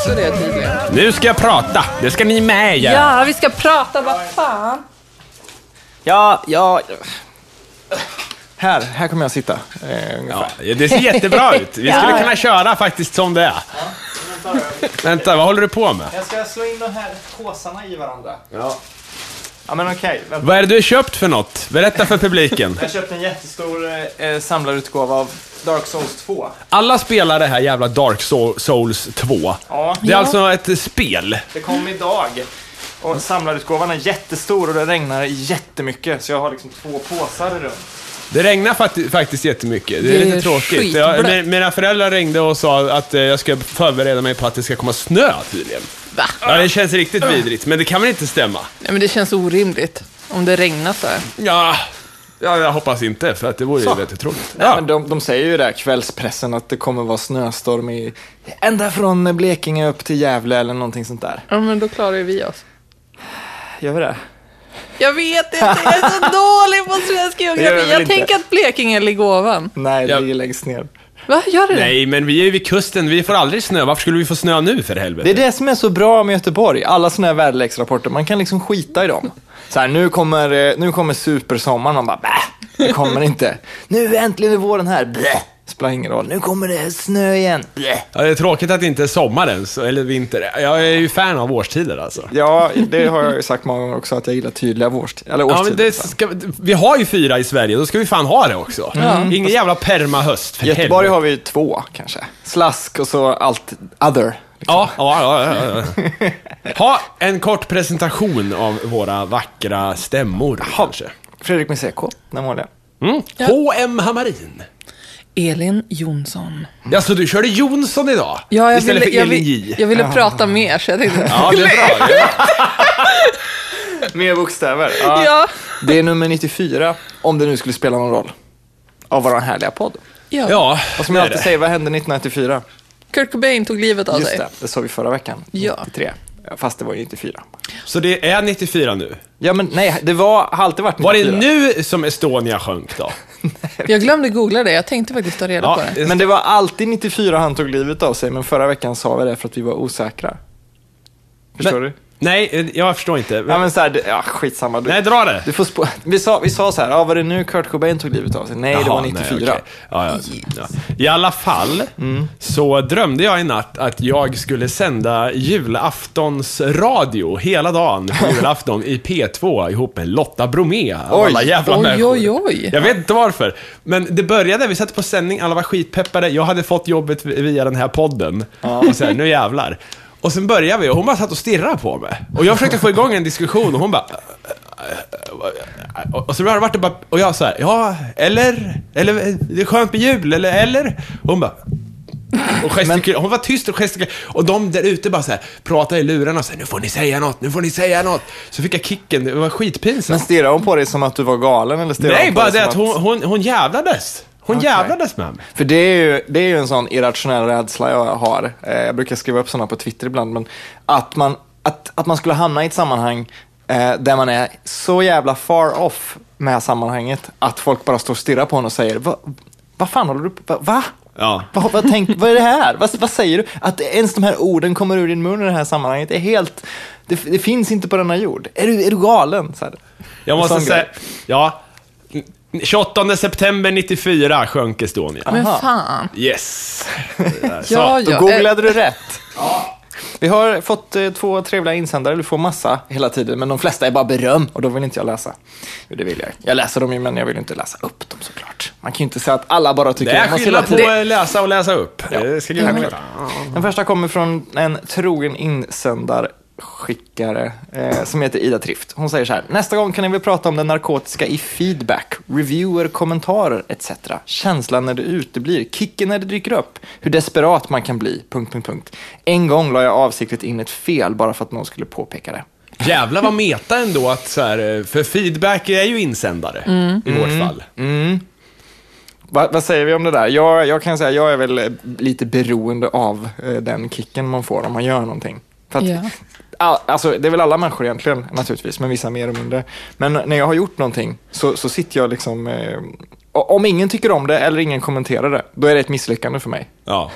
Också det tydligen. Nu ska jag prata. Det ska ni med göra. Ja, vi ska prata, vad fan. Ja, ja. Här, här kommer jag sitta. Eh. Ja, det ser jättebra ut. Vi skulle kunna köra faktiskt som det är. Vänta, vad håller du på med? Jag ska slå in de här påsarna i varandra. Ja. Ja, men okej. vänta. Vad är det du har köpt för något? Berätta för publiken. Jag köpte en jättestor eh, samlarutgåva av Dark Souls 2. Alla spelar det här jävla Dark Soul- Souls 2. Ja, Det är alltså ett spel. det kom idag. Och samlarutgåvan är jättestor och det regnar jättemycket, så jag har liksom två påsar runt. Det regnar fakti- faktiskt jättemycket. Det är Det är lite tråkigt. Jag, mi- mina föräldrar ringde och sa att eh, jag ska förbereda mig på att det ska komma snö tydligen. Va? Ja, det känns riktigt vidrigt, men det kan väl inte stämma? Nej, men det känns orimligt om det regnar så här. Ja, ja jag hoppas inte, för att det vore ju väldigt tråkigt. Nej, Ja. men de, de säger ju där, kvällspressen, att det kommer vara snöstorm i ända från Blekinge upp till Gävle eller någonting sånt där. Ja, men då klarar ju vi oss. Gör vi det? Jag vet inte, jag är så dålig på svensk Det geografi. Jag tänker att Blekinge ligger ovan. Nej, det Ja. ligger längst ner. Va, gör det? Nej, men vi är ju vid kusten, vi får aldrig snö. Varför skulle vi få snö nu för helvete? Det är det som är så bra med Göteborg. Alla sådana här väderleksrapporter, man kan liksom skita i dem. Så här, nu kommer, eh, nu kommer supersommaren, man bara bäh, det kommer inte. Nu äntligen är våren här, bäh. Spelar ingen roll. Nu kommer det snö igen. Ja, det är tråkigt att det inte är sommar ens, eller vinter. Jag är ju fan av årstider alltså. Ja, det har jag ju sagt många gånger också, att jag gillar tydliga årst- eller Ja, årstider. men det ska, vi har ju fyra i Sverige, då ska vi fan ha det också. Ingen jävla permahöst, för I Göteborg helvete. har vi två kanske. Slask och så allt other. Ja, ja, ja, ja, ja. Ha en kort presentation av våra vackra stämmor, kanske. Fredrik med CK, den vanliga. Mm. H.M. Hammarin. Elin Jonsson. Ja, så du körde Jonsson idag? Ja, jag Istället ville, för jag, Elin vill, J. jag ville prata mer, så jag tänkte... Ja, det är bra. det är bra. Mer bokstäver. Ja. Ja. Det är nummer 94, om det nu skulle spela någon roll. Av vår härliga podd. ja. Ja, Och som jag alltid det. säger, vad hände 1994? Kurt Cobain tog livet av Just sig. det, det sa vi förra veckan. Ja. 93. Ja, Fast det var ju 94. Så det är 94 nu. Ja, men nej, det var, har alltid varit 94. Var det nu som Estonia sjönk då? Jag glömde googla det, jag tänkte faktiskt ta reda på det. Men det var alltid 94 han tog livet av sig, men förra veckan sa vi det för att vi var osäkra. Förstår Men- du? Nej, jag förstår inte. Ja, men så här, det- ja, skitsamma. Du, Nej, dra det. du får spå- vi, sa, vi sa så här, ja, var det nu Kurt Cobain tog livet av sig? Nej, det Jaha, var 94. nej, okej. ja, ja, ja. I alla fall så drömde jag i natt att jag skulle sända julaftonsradio hela dagen på julafton i P2 ihop med Lotta Bromé. Oj. alla jävla Oj, människor. oj, oj. Jag vet inte varför. Men det började, vi satte på sändning, alla var skitpeppade. Jag hade fått jobbet via den här podden. Och så här, nu jävlar. Och sen började vi och hon bara satt och stirrade på mig. Och jag försökte få igång en diskussion och hon bara... Och så har det varit bara, och jag så här, ja, eller, eller, det är skönt med jul, eller, eller? Och hon bara, och gestikulerade, hon var tyst och gestikulerade. Och de där ute bara så här, pratade i lurarna och sa nu får ni säga något, nu får ni säga något. Så fick jag kicken, det var skitpinsamt. Men stirrade hon på dig som att du var galen? Eller stirrade Nej, hon på bara det som att hon, hon, hon jävlades. Hon Okej. jävlades med mig. För det är, ju, det är ju en sån irrationell rädsla jag har. Eh, Jag brukar skriva upp sådana på Twitter ibland. Men att man, att, att man skulle hamna i ett sammanhang eh, där man är så jävla far off med sammanhanget att folk bara står och stirrar på en och säger Va, vad fan håller du på Va? va? Ja. Vad, vad, tänk, vad är det här? Vad, vad säger du? Att ens de här orden kommer ur din mun i det här sammanhanget är helt... Det, det finns inte på denna jord. Är du, är du galen? Så här. Jag måste säga, ja. 28 september 94 sjönk Estonia. Men fan. Yes. Så. Ja, Då ja. googlade du rätt. Vi har fått eh, två trevliga insändare, du får massa hela tiden, men de flesta är bara beröm och då vill inte jag läsa. Jo, det vill jag. Jag läser dem ju, men jag vill inte läsa upp dem såklart. Man kan ju inte säga att alla bara tycker Det är skillnad på att läsa och läsa upp. Det ska veta. Den första kommer från en trogen insändarskickare eh, som heter Ida Trift. Hon säger så här. Nästa gång kan ni väl prata om det narkotiska i feedback, reviewer, kommentarer etc. Känslan när det uteblir, kicken när det dyker upp, hur desperat man kan bli... Punkt, punkt, punkt. En gång la jag avsiktligt in ett fel bara för att någon skulle påpeka det. Jävlar vad meta ändå att så här, för feedback är ju insändare i vårt fall. Va, vad säger vi om det där? Jag, jag kan säga, jag är väl eh, lite beroende av eh, den kicken man får om man gör någonting. För att, Ja. All, alltså, det är väl alla människor egentligen, naturligtvis, men vissa mer och mindre. Men när jag har gjort någonting så, så sitter jag liksom... Eh, om ingen tycker om det eller ingen kommenterar det, då är det ett misslyckande för mig. Ja.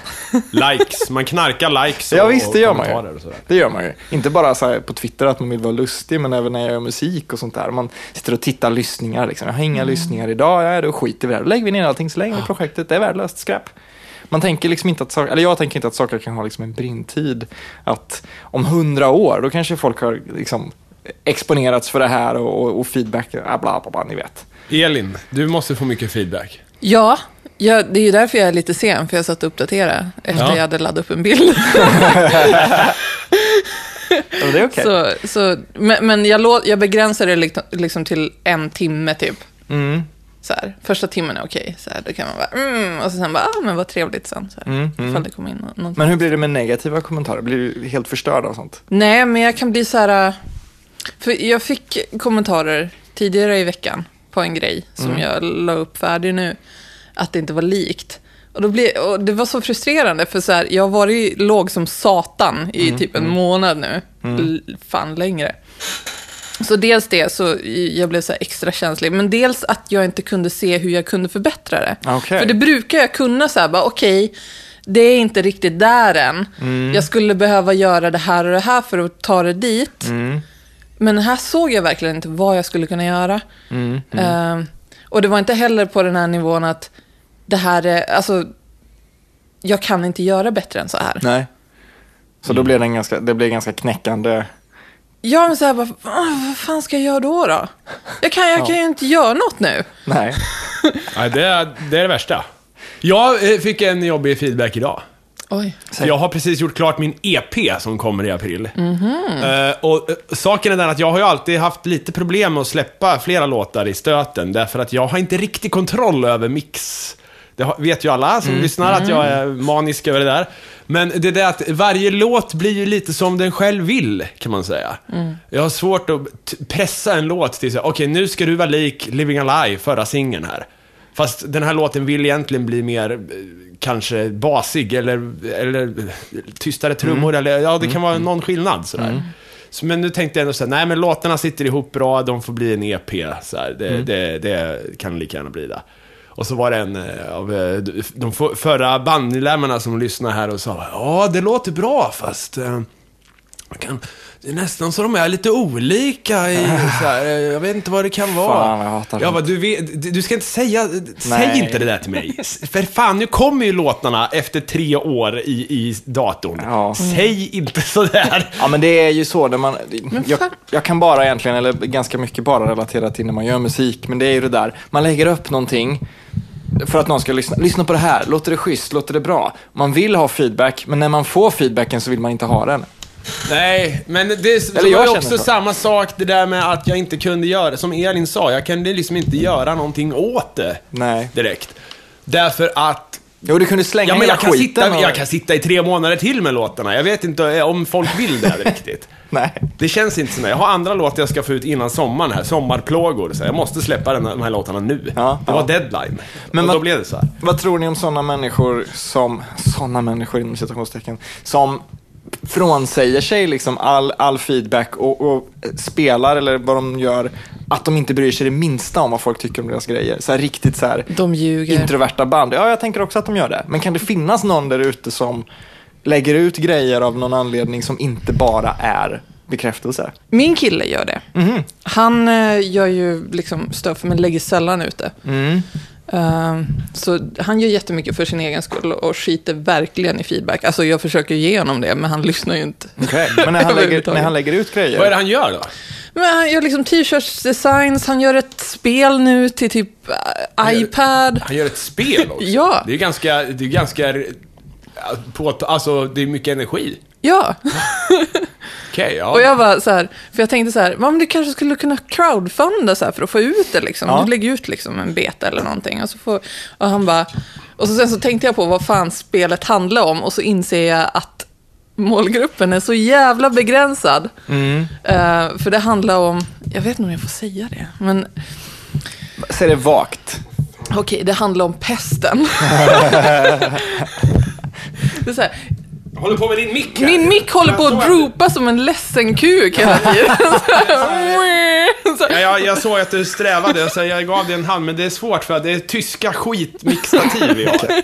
Likes. Man knarkar likes och, Ja visst, det gör man ju. Det gör man ju. Inte bara så här på Twitter att man vill vara lustig, men även när jag gör musik och sånt där. Man sitter och tittar lyssningar. Liksom. Jag har inga lyssningar idag, ja, då skiter vi i det. Då lägger vi ner allting så länge projektet det är värdelöst skräp. Man tänker liksom inte att saker, eller jag tänker inte att saker kan ha liksom en brintid. Att om hundra år, då kanske folk har liksom exponerats för det här och, och, och feedback, bla, bla, bla, ni vet. Elin, du måste få mycket feedback. Ja, ja, det är ju därför jag är lite sen, för jag satt och uppdaterade efter Ja. jag hade laddat upp en bild. Det är okej. så, så, men men jag, lå, jag begränsar det liksom, liksom till en timme typ. Mm. Så här, första timmen är okej, så här, då kan man bara mm, och så sen bara, ah, men vad trevligt sen. Så här, Mm, mm. Ifall det kommer in nå- någonting. Men hur blir det med negativa kommentarer? Blir du helt förstörd av sånt? Nej, men jag kan bli så här... För jag fick kommentarer tidigare i veckan på en grej som Mm. jag la upp färdig nu. Att det inte var likt. Och, då blev, och det var så frustrerande, för så här, jag har varit låg som satan i Mm, typ en månad nu. L- Fan längre. Så dels det, så jag blev så här extra känslig. Men dels att jag inte kunde se hur jag kunde förbättra det. Okej. För det brukar jag kunna så här, bara okej, det är inte riktigt där än. Mm. Jag skulle behöva göra det här och det här för att ta det dit. Mm. Men här såg jag verkligen inte vad jag skulle kunna göra. Mm. Ehm, och det var inte heller på den här nivån att det här är, alltså, jag kan inte göra bättre än så här. Nej. Så då blir det, en ganska, det blir ganska knäckande. Ja, men så här, bara, "Ah, vad fan ska jag göra då? då? Jag kan, jag kan ju inte göra något nu. Nej. Nej, det, är, det är det värsta. Jag eh, fick en jobbig feedback idag. Oj. Jag har precis gjort klart min EP som kommer i april. Mhm. Eh, och eh, saken är den att jag har ju alltid haft lite problem med att släppa flera låtar i stöten, därför att jag har inte riktig kontroll över mix. Det har, vet ju alla som lyssnar att jag är manisk över det där. Men det är det att varje låt blir ju lite som den själv vill, kan man säga. Jag har svårt att pressa en låt till okej nu ska du vara lik Living Alive, förra singeln här. Fast den här låten vill egentligen bli mer eh, kanske basig eller, eller eh, tystare trummor eller ja, det kan vara någon skillnad sådär. Så, men nu tänkte jag ändå såhär, nej men låtarna sitter ihop bra, de får bli en EP. Så här. Det, det, det kan lika gärna bli det. Och så var det en eh, av eh, de förra bandmedlemmarna som lyssnade här och sa, ja det låter bra fast eh, man kan, det är nästan så de är lite olika i, så här, eh, jag vet inte vad det kan vara. Fan, jag hatar jag bara, du, vet, du ska inte säga, säg Nej. inte det där till mig. För fan, nu kommer ju låtarna efter tre år i, i datorn. Ja. Säg inte sådär. Ja men det är ju så när man, jag, jag kan bara egentligen, eller ganska mycket bara relatera till när man gör musik, men det är ju det där, man lägger upp någonting för att någon ska lyssna. Lyssna på det här, låter det schysst, låter det bra? Man vill ha feedback, men när man får feedbacken så vill man inte ha den. Nej, men det, det var ju också så. samma sak det där med att jag inte kunde göra, som Elin sa, jag kunde liksom inte göra någonting åt det Nej. direkt. Därför att Jo, du kunde slänga Ja, men hela jag, kan skiten. sitta, och- jag kan sitta i tre månader till med låtarna. Jag vet inte eh, om folk vill det riktigt. Nej. Det känns inte som det. Jag har andra låtar jag ska få ut innan sommaren här. Sommarplågor. Så jag måste släppa den, de här låtarna nu. Ja, det var ja. deadline. Men och vad- då blev det så här. Vad tror ni om sådana människor som, sådana människor inom citationstecken, som frånsäger sig liksom all, all feedback och, och spelar, eller vad de gör, att de inte bryr sig det minsta om vad folk tycker om deras grejer. Så här riktigt så här De ljuger. introverta band. Ja, jag tänker också att de gör det. Men kan det finnas någon där ute som lägger ut grejer av någon anledning som inte bara är bekräftelse? Min kille gör det. Mhm. Han eh, gör ju liksom stuff, men lägger sällan ut det. Mm. Eh, så han gör jättemycket för sin egen skull och skiter verkligen i feedback. Alltså jag försöker ge honom det, men han lyssnar ju inte. Okej, Men när han, lägger, när han lägger ut grejer? Vad är det han gör då? Men han gör liksom t-shirts-designs, han gör ett spel nu till typ gör- iPad. Han gör ett spel också. Ja. Det är ganska, det är ganska, på, alltså det är mycket energi. Ja, Okej, ja. och jag var så här, för jag tänkte så här, "Va, men du kanske skulle kunna crowdfunda så här för att få ut det liksom. Ja. Du lägger ut liksom en beta eller någonting. Och, så får, och han bara, och så sen så tänkte jag på vad fan spelet handlar om och så inser jag att målgruppen är så jävla begränsad. Mm. Eh, för det handlar om, jag vet inte om jag får säga det, men Säg det vagt. okej, det handlar om pesten. det är så här, Håller på med din mick här. Min mick håller på att är det. droopa som en ledsen kuk hela tiden. Ja, jag, jag såg att du strävade, så jag gav dig en hand, men det är svårt för att det är tyska skitmixtativ vi har.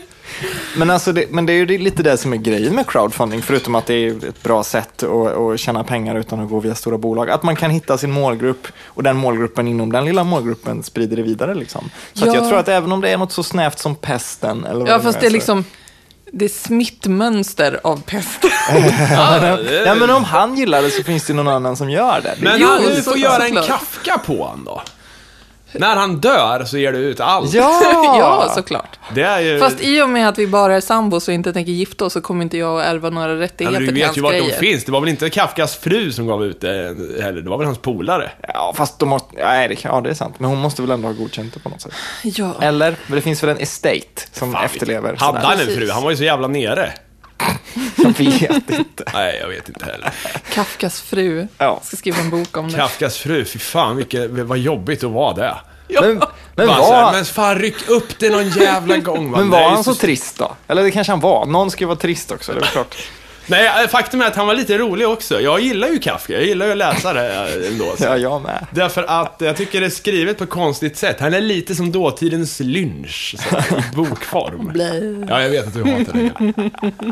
Men, alltså det, men det är ju det- lite det som är grejen med crowdfunding, förutom att det är ett bra sätt att, att tjäna pengar utan att gå via stora bolag. Att man kan hitta sin målgrupp och den målgruppen inom den lilla målgruppen sprider det vidare. Liksom. Så att Ja. jag tror att även om det är något så snävt som pesten, eller vad Ja, nu fast det är liksom... Det är smittmönster av pest. Ja, men om han gillar det så finns det någon annan som gör det. Men Jo, han, du får så- göra en. Kafka på honom då. När han dör så ger du ut allt. Ja! ja, såklart. Det är ju... Fast i och med att vi bara är sambos och inte tänker gifta oss så kommer inte jag att ärva några rättigheter men du till vet hans ju vart de grejer. finns. Det var väl inte Kafkas fru som gav ut det heller. Det var väl hans polare. Ja, fast de måste, nej, det, ja, det är sant. Men hon måste väl ändå ha godkänt det på något sätt. Ja. Eller? Men det finns väl en estate som Fan, efterlever. Hade han en fru? Han var ju så jävla nere. Jag vet inte. Nej, jag vet inte heller. Kafkas fru. Ja. Ska skriva en bok om det. Kafkas fru, fy fan vilket, vad jobbigt att vara det. Men, men, så här, var, men fan ryck upp det någon jävla gång. va? men Nej, var han så trist då? Eller det kanske han var. Någon ska ju vara trist också, det är klart. Nej, faktum är att han var lite rolig också. Jag gillar ju Kafka, jag gillar ju att läsa det eh, ändå. Så. Ja, jag med. Därför att jag tycker det är skrivet på ett konstigt sätt. Han är lite som dåtidens lynch, i bokform. Ja, jag vet att du hatar det.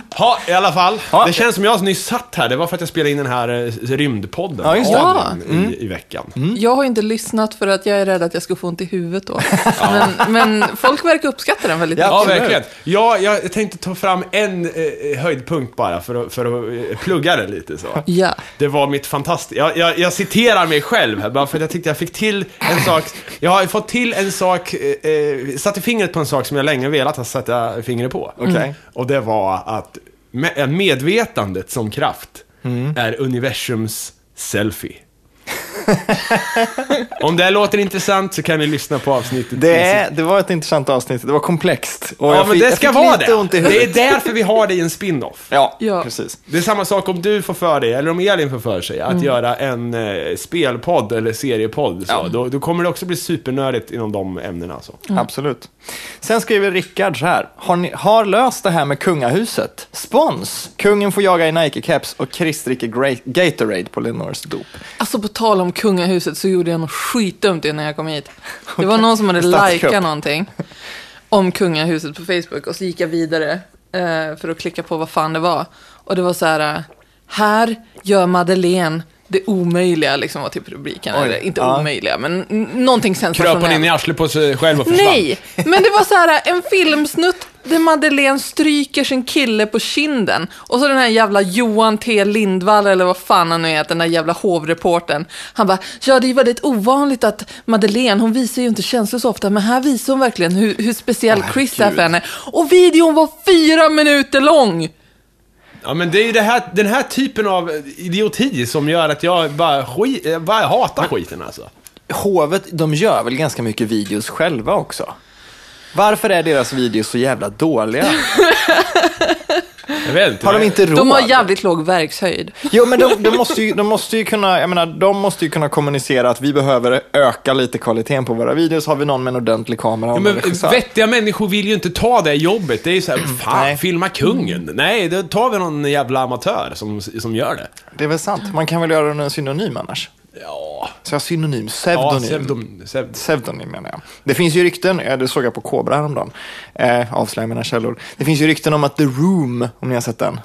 Ja, i alla fall. Ja. Det känns som jag nyss satt här. Det var för att jag spelade in den här eh, rymdpodden. Ja, just det. Adrian, I, I veckan. Jag har inte lyssnat för att jag är rädd att jag ska få ont i huvudet då. Men, men folk verkar uppskatta den väldigt Ja, mycket. Ja, verkligen. Ja, jag tänkte ta fram en eh, höjdpunkt bara för att, för att eh, plugga det lite så. Ja. Det var mitt fantastiska... Jag, jag, jag citerar mig själv här, bara för att jag tyckte jag fick till en sak. Jag har fått till en sak, eh, eh, satte fingret på en sak som jag länge velat ha sätta fingret på. Okej. Och det var att me- medvetandet som kraft är universums selfie. Om det här låter intressant så kan ni lyssna på avsnittet. Det, är, det var ett intressant avsnitt. Det var komplext. Och Ja, jag men fick- det ska vara det. Ont i Det är därför vi har det i en spin-off. Ja, Ja. precis. Det är samma sak om du får för dig, eller om Elin får för sig, att göra en eh, spelpodd eller seriepodd. Så. Ja. Då, då kommer det också bli supernördigt inom de ämnena. alltså. Så. Absolut. Sen skriver Rickard så här. Har, ni, har löst det här med kungahuset. Spons. Kungen får jaga i Nike-caps och Chris dricker Gatorade på Lenores dop. Alltså på tal om kungahuset så gjorde jag något skitdumt innan jag kom hit. Det var någon som hade likat någonting om kungahuset på Facebook och så gick jag vidare eh, för att klicka på vad fan det var. Och det var så här, eh, här gör Madeleine det omöjliga, liksom var typ rubriken. Oj, Eller, inte ja. omöjliga, men någonting Kröp hon sensationellt. in i arslet på sig själv och försvann? Nej, men det var så här en filmsnutt där Madeleine stryker sin kille på kinden. Och så den här jävla Johan T Lindvall, eller vad fan han nu är, den där jävla hovreporten. Han bara, ja det är väldigt ovanligt att Madeleine, hon visar ju inte känslor så ofta, men här visar hon verkligen hur, hur speciell Chris är för henne. Och videon var fyra minuter lång! Ja, men det är ju det här, den här typen av idioti som gör att jag bara, skit, jag bara hatar skiten alltså. Hovet, de gör väl ganska mycket videos själva också? Varför är deras videos så jävla dåliga? Jag vet inte. Har de inte råd? De har jävligt låg verkshöjd. Jo, men de, de, måste ju, de måste ju kunna, jag menar, de måste ju kunna kommunicera att vi behöver öka lite kvaliteten på våra videos. Har vi någon med en ordentlig kamera Ja, en men vettiga människor vill ju inte ta det jobbet. Det är ju såhär, fan, Nej. filma kungen. Nej, då tar vi någon jävla amatör som, som gör det. Det är väl sant. Man kan väl göra den en synonym annars? Ja, Så jag synonym, ja pseudonym. pseudom, pseud- Pseudonym menar jag. Det finns ju rykten, ja, det såg jag på Kobra häromdagen, eh, avslöjar mina källor. Det finns ju rykten om att The Room, om ni har sett den?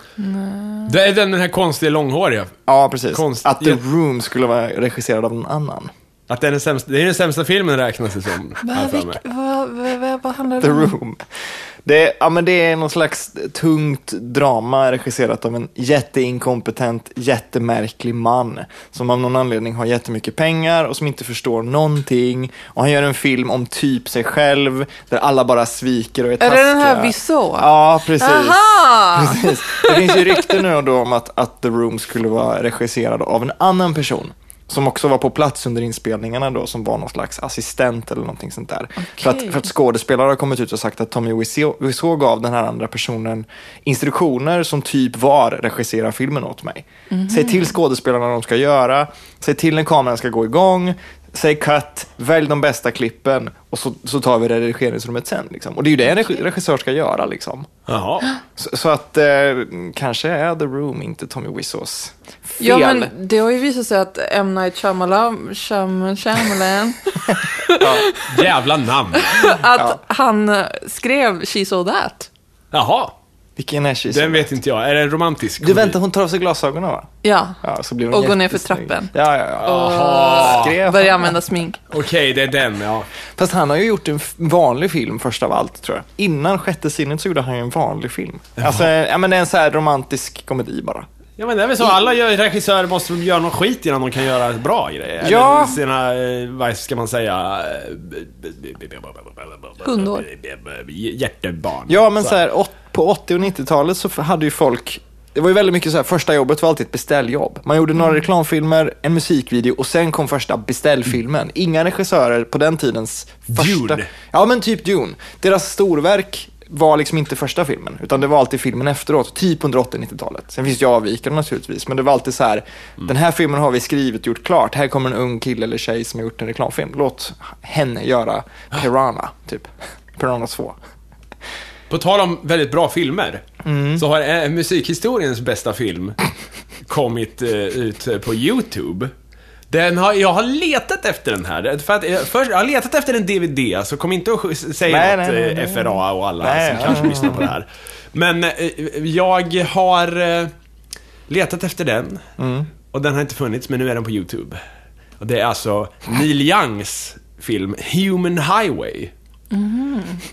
Det är den, den här konstiga långhåriga. Ja, precis. Konst- Att The. Room skulle vara regisserad av någon annan. Att den är sämsta, det är den sämsta filmen räknas det som. Vad, handlar The det om? Room. Det, ja, men det är någon slags tungt drama regisserat av en jätteinkompetent, jättemärklig man som av någon anledning har jättemycket pengar och som inte förstår någonting. Och han gör en film om typ sig själv där alla bara sviker och är Är taskiga. det den här vi såg? Ja, precis. Aha! Precis. Det finns ju rykten nu och då om att, att The Room skulle vara regisserad av en annan person. Som också var på plats under inspelningarna då, som var någon slags assistent eller någonting sånt där. För, att, för att skådespelare har kommit ut och sagt att Tommy Wiseau gav den här andra personen instruktioner som typ var regissera filmen åt mig. Säg till skådespelarna vad de ska göra, säg till när kameran ska gå igång, säg cut, välj de bästa klippen och så, så tar vi redigeringsrummet sen. Liksom. Och det är ju det en regi- regissör ska göra. Liksom. Jaha. Så, så att eh, kanske är The Room inte Tommy Wiseaus fel. Ja, men det har ju visat sig att M. Night Shyamalan, Shyam- Shyamalan Jävla namn. att han eh, skrev She Saw That. Jaha. Vilken är Den vet inte jag. Är det en romantisk Du komedi? vänta, hon tar av sig glasögonen va? Ja, Ja, så blir hon och går ner för jättesnygg. trappen. Ja, ja, ja. Skrev Börjar han. använda smink. Okej, det är den, ja. Fast han har ju gjort en f- vanlig film först av allt, tror jag. Innan Sjätte sinnet så gjorde han ju en vanlig film. Alltså, ja men det är en så här romantisk komedi bara. Ja men det är väl så, alla regissörer måste göra någon skit innan de kan göra bra grejer. Ja. Eller sina, eh, vad ska man säga... Hundår. Hjärtebarn. Ja, men så här, på 80 och 90-talet så hade ju folk det var ju väldigt mycket så här, första jobbet var alltid ett beställjobb. Man gjorde några reklamfilmer, en musikvideo och sen kom första beställfilmen. Inga regissörer på den tidens första... Dune. Ja, men typ Dune. Deras storverk var liksom inte första filmen, utan det var alltid filmen efteråt, typ under 80 och 90-talet. Sen finns det ju avvikare naturligtvis, men det var alltid så här, den här filmen har vi skrivit och gjort klart, här kommer en ung kille eller tjej som har gjort en reklamfilm. Låt henne göra Piranha, typ. Piranha 2. På tal om väldigt bra filmer, Mm. så har eh, musikhistoriens bästa film kommit eh, ut på YouTube. Den har, jag har letat efter den här. För att, eh, först, jag har letat efter en DVD, så kom inte och säg Nej, något nej, nej, eh, nej. FRA och alla Nej, som ja. kanske lyssnar på det här. Men eh, jag har letat efter den. Mm. Och den har inte funnits, men nu är den på YouTube. Och det är alltså Neil Youngs film Human Highway.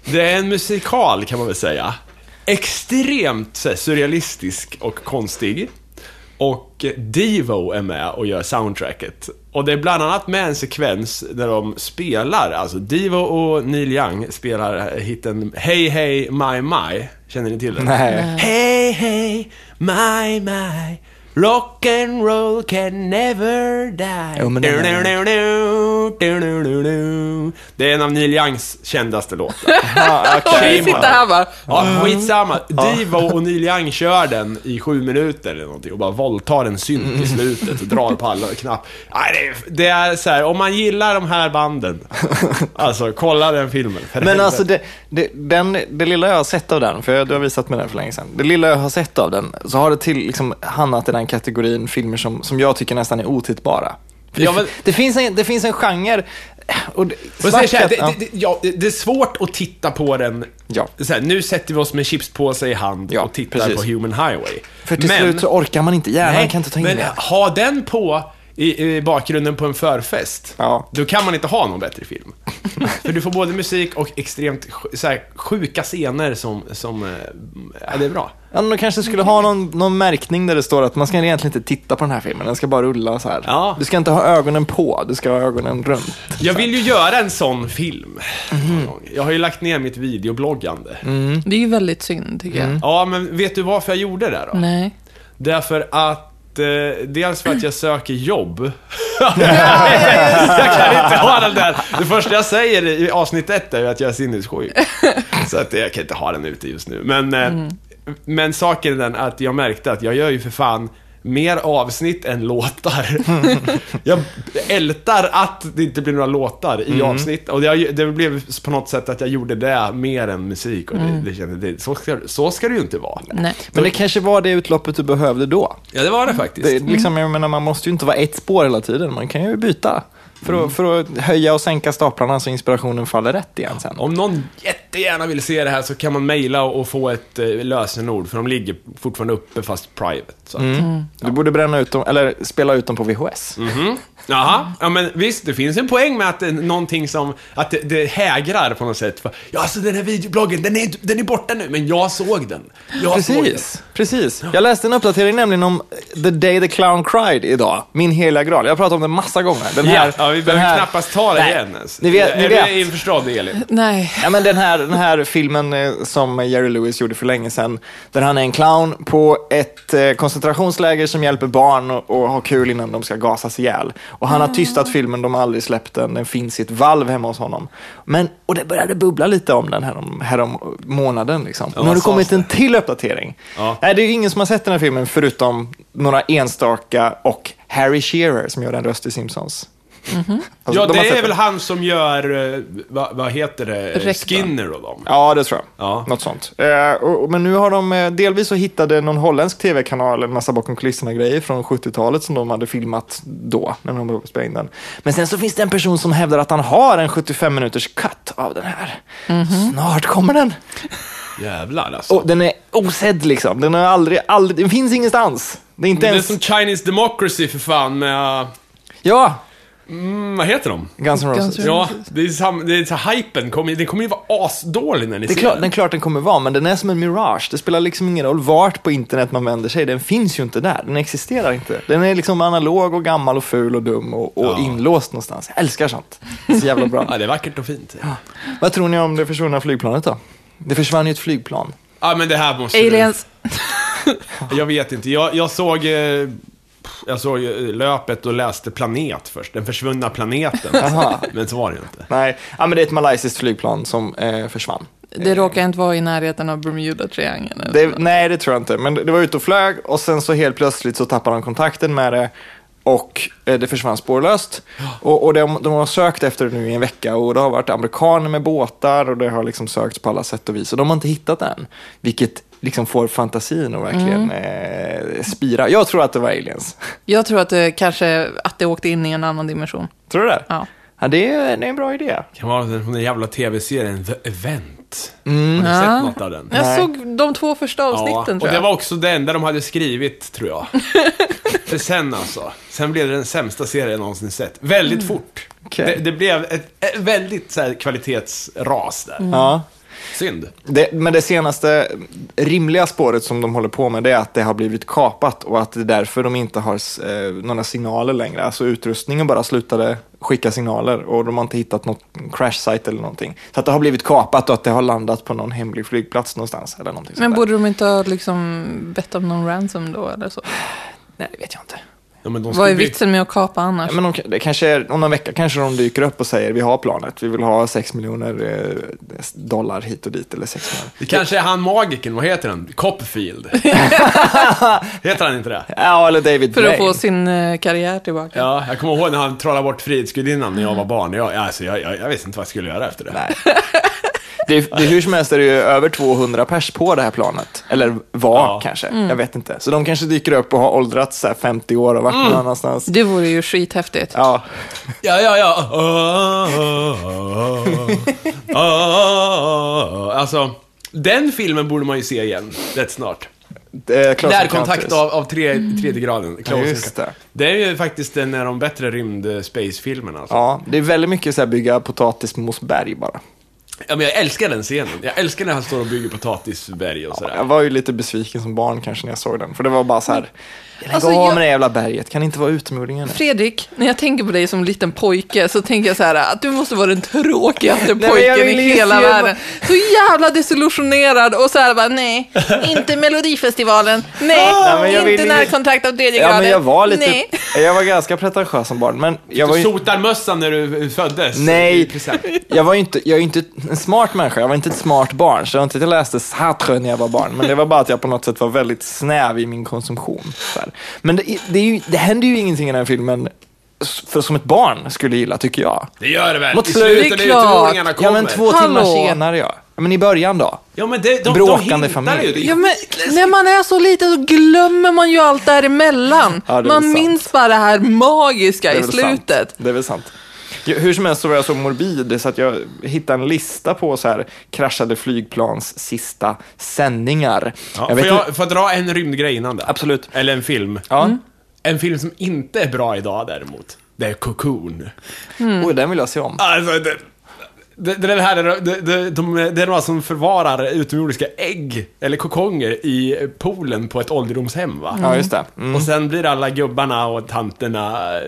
Det är en musikal kan man väl säga. Extremt surrealistisk och konstig. Och Devo är med och gör soundtracket. Och det är bland annat med en sekvens där de spelar, alltså Devo och Neil Young spelar hitten Hey Hey My My. Känner ni till den? Nej. Hey Hey My My. Rock and roll can never die. Jo, den Det är en av Neil Youngs kändaste låtar. Ja, Och vi sitter här bara, Ja, skitsamma. Divo och Neil Young kör den i sju minuter eller någonting och bara våldtar en synt i slutet och drar på alla knapp. Det är, så här, om man gillar de här banden, alltså kolla den filmen. Men alltså det, det, den, det lilla jag har sett av den, för du har visat mig den för länge sedan. Det lilla jag har sett av den, så har det till liksom hamnat i den kategorin filmer som, som jag tycker nästan är otittbara. Ja, det, men- det, finns en, det finns en genre, och det, så här, svart- det, det, ja, det är svårt att titta på den. Ja. Här, nu sätter vi oss med chipspåse i hand och tittar precis. på Human Highway. För till Men- slut så orkar man inte, hjärnan kan inte ta in men det. ha den på i, i bakgrunden på en förfest. Ja. Då kan man inte ha någon bättre film. För du får både musik och extremt så här, sjuka scener som, som eh, ja, det är bra. Ja, de kanske skulle ha någon, någon märkning där det står att man ska egentligen inte titta på den här filmen, den ska bara rulla så här. Ja. Du ska inte ha ögonen på, du ska ha ögonen runt. Jag vill ju göra en sån film. Gång. Jag har ju lagt ner mitt videobloggande. Mm. det är ju väldigt synd tycker jag. Ja, men vet du varför jag gjorde det då? Nej. Därför att eh, dels för att jag söker jobb. jag kan inte ha den där. Det första jag säger i avsnitt ett är att jag är sinnessjuk. Så att jag kan inte ha den ute just nu. Men, eh, men saken är den att jag märkte att jag gör ju för fan mer avsnitt än låtar. jag ältar att det inte blir några låtar i avsnitt. Och det, det blev på något sätt att jag gjorde det mer än musik. Och det, det kände, det, så, ska, så ska det ju inte vara. Nej. Men det kanske var det utloppet du behövde då. Ja, det var det faktiskt. Det, liksom, jag menar, man måste ju inte vara ett spår hela tiden, man kan ju byta. För att, för att höja och sänka staplarna så inspirationen faller rätt igen sen. Om någon jättegärna vill se det här så kan man mejla och få ett eh, lösenord, för de ligger fortfarande uppe fast private. Så. att- Mm. Du borde bränna ut dem, eller spela ut dem på VHS. Mhm. Jaha, ja men visst, det finns en poäng med att det är någonting som, att det, det hägrar på något sätt. För, ja, alltså den här videobloggen, den är, den är borta nu, men jag såg den. Jag såg den. Precis, precis. Jag läste en uppdatering nämligen om The Day the Clown Cried idag. Min heliga graal. Jag har pratat om den massa gånger. Den Ja, här, ja, vi den behöver här- knappast ta det igen ens. Ni vet, ni är vet. du införstådd, Elin? Nej. Ja, men den, här, den här filmen eh, som Jerry Lewis gjorde för länge sedan, där han är en clown på ett eh, koncentrationsläger som hjälper barn och, och har kul innan de ska gasas ihjäl. Och han har tystat filmen, de har aldrig släppt den, den finns i ett valv hemma hos honom. Men, och det började bubbla lite om den här om, här om månaden. Liksom. Ja, nu har det kommit en det? till uppdatering. Ja. Nej, det är ju ingen som har sett den här filmen förutom några enstaka och Harry Shearer som gör en röst i Simpsons. Alltså, Ja, de det är väl han som gör, eh, vad, vad heter det, Rektorn. Skinner och dem. Ja, det tror jag. Ja. Något sånt. Eh, och, men nu har de eh, delvis så hittade någon holländsk tv-kanal en massa bakom kulisserna-grejer från 70-talet som de hade filmat då, när de spelade in den. Men sen så finns det en person som hävdar att han har en 75 minuters cut av den här. Snart kommer den. Jävlar alltså. Och den är osedd liksom. Den, är aldrig, aldrig, den finns ingenstans. Det är inte det är ens... som Chinese Democracy för fan med, Ja, mm, vad heter de? Guns N' Roses. Guns N' Ja, det är, sam, det är så hypen, kommer, den kommer ju vara asdålig när ni Det är ser klart, den. är klart den kommer vara, men den är som en mirage. Det spelar liksom ingen roll vart på internet man vänder sig. Den finns ju inte där. Den existerar inte. Den är liksom analog och gammal och ful och dum och, och Ja. inlåst någonstans. Jag älskar sånt. Det är så jävla bra. Ja, det är vackert och fint. Ja, Vad tror ni om det försvunna flygplanet då? Det försvann ju ett flygplan. men det här måste Aliens. Du, jag vet inte, jag, jag såg... eh, Jag såg eh, löpet och läste Planet först, den försvunna planeten. Men så var det ju inte. Nej, ja, men det är ett malaysiskt flygplan som eh, försvann. Det råkar inte vara i närheten av Bermuda-triangeln. Det, nej, det tror jag inte. Men det det var ute och flög och sen så helt plötsligt så tappade han kontakten med det och eh, det försvann spårlöst. Och, och de, de har sökt efter det nu i en vecka och det har varit amerikaner med båtar och det har liksom sökts på alla sätt och vis. Och de har inte hittat det än, vilket liksom får fantasin att verkligen eh, spira. Jag tror att det var aliens. Jag tror att det kanske att det åkte in i en annan dimension. Tror du det? Ja. Ja, det är, det är en bra idé. Det kan vara den den jävla tv-serien The Event. Mm. Har ni Ja. sett något av den? Jag Nej. såg de två första avsnitten och tror det jag. var också det enda de hade skrivit, tror jag. För sen alltså. Sen blev det den sämsta serien jag någonsin sett. Väldigt fort. Okej. Det, det blev ett, ett väldigt så här, kvalitetsras där. Ja. Synd. Det, men det senaste rimliga spåret som de håller på med det är att det har blivit kapat och att det är därför de inte har eh, några signaler längre. Alltså utrustningen bara slutade skicka signaler och de har inte hittat något crash site eller någonting. Så att det har blivit kapat och att det har landat på någon hemlig flygplats någonstans eller någonting Men borde de inte ha liksom bett om någon ransom då eller så? Nej, det vet jag inte. Ja, men de Vad är vitsen med att kapa annars? Ja, men de, det kanske är, om någon vecka kanske de dyker upp och säger vi har planet, vi vill ha 6 miljoner eh, dollar hit och dit eller 6 miljoner. Det kanske är han magikern, vad heter han? Copperfield. heter han inte det? Ja, eller David För att Blaine. få sin eh, karriär tillbaka. Ja, jag kommer ihåg när han trollade bort Frihetsgudinnan när jag var barn. Jag, alltså, jag, jag, jag visste inte vad jag skulle göra efter det. Nej. Det är, det är hur som helst är det ju över 200 pers på det här planet. Eller var Ja. kanske, jag vet inte. Så de kanske dyker upp och har åldrats så här 50 år och varit någon annanstans. Det vore ju skithäftigt. Ja, Ja, ja, ja. Ah, ah, ah. Alltså, den filmen borde man ju se igen rätt snart. Närkontakt av, av tre, tredje graden. Ja, Close just det. det är ju faktiskt en av de bättre rymd-space-filmerna. Alltså. Ja, det är väldigt mycket så här bygga potatismosberg bara. Ja, men jag älskar den scenen. Jag älskar när han står och bygger potatisberg och sådär. Jag var ju lite besviken som barn kanske när jag såg den. För det var bara så här, lägg Alltså, av jag- med det jävla berget, kan inte vara utomjordingar nu? Fredrik, när jag tänker på dig som liten pojke så tänker jag så här att du måste vara den tråkigaste pojken vill i hela världen. Så jävla desillusionerad och så här bara nej, inte Melodifestivalen, nej, Nej, jag vill inte ju- närkontakt av tredje Ja, graden, men jag var lite, nej. jag var ganska pretentiös som barn. Men jag var Du ju, sotarmössan när du föddes. Nej. jag var ju inte, jag är inte en smart människa, jag var inte ett smart barn. Så jag var inte att jag läste Sartre när jag var barn. Men det var bara att jag på något sätt var väldigt snäv i min konsumtion. Så här. Men det, det, är ju, det händer ju ingenting i den här filmen för som ett barn skulle gilla, tycker jag. Det gör det väl? Mot I slut, slutet när klart. utomjordingarna kommer. Ja, men två Hallå. timmar senare ja. Men i början då? Ja, men det, de, Bråkande de familj. ju. Det Ja, men när man är så liten så glömmer man ju allt däremellan. Ja, det är man sant. minns bara det här magiska Det i slutet. Sant. Det är väl sant. Hur som helst så var jag så morbid så att jag hittade en lista på så här kraschade flygplans sista sändningar. Ja, jag får, jag, får jag dra en rymdgrej innan det? Absolut. Eller en film. Ja. En film som inte är bra idag däremot. Det är Cocoon. Oj, den vill jag se om. Alltså, det, det, det, här är, det, det, de, det är några som förvarar utomjordiska ägg, eller kokonger, i poolen på ett ålderdomshem va? Ja, just det. Mm. Och sen blir alla gubbarna och tanterna eh,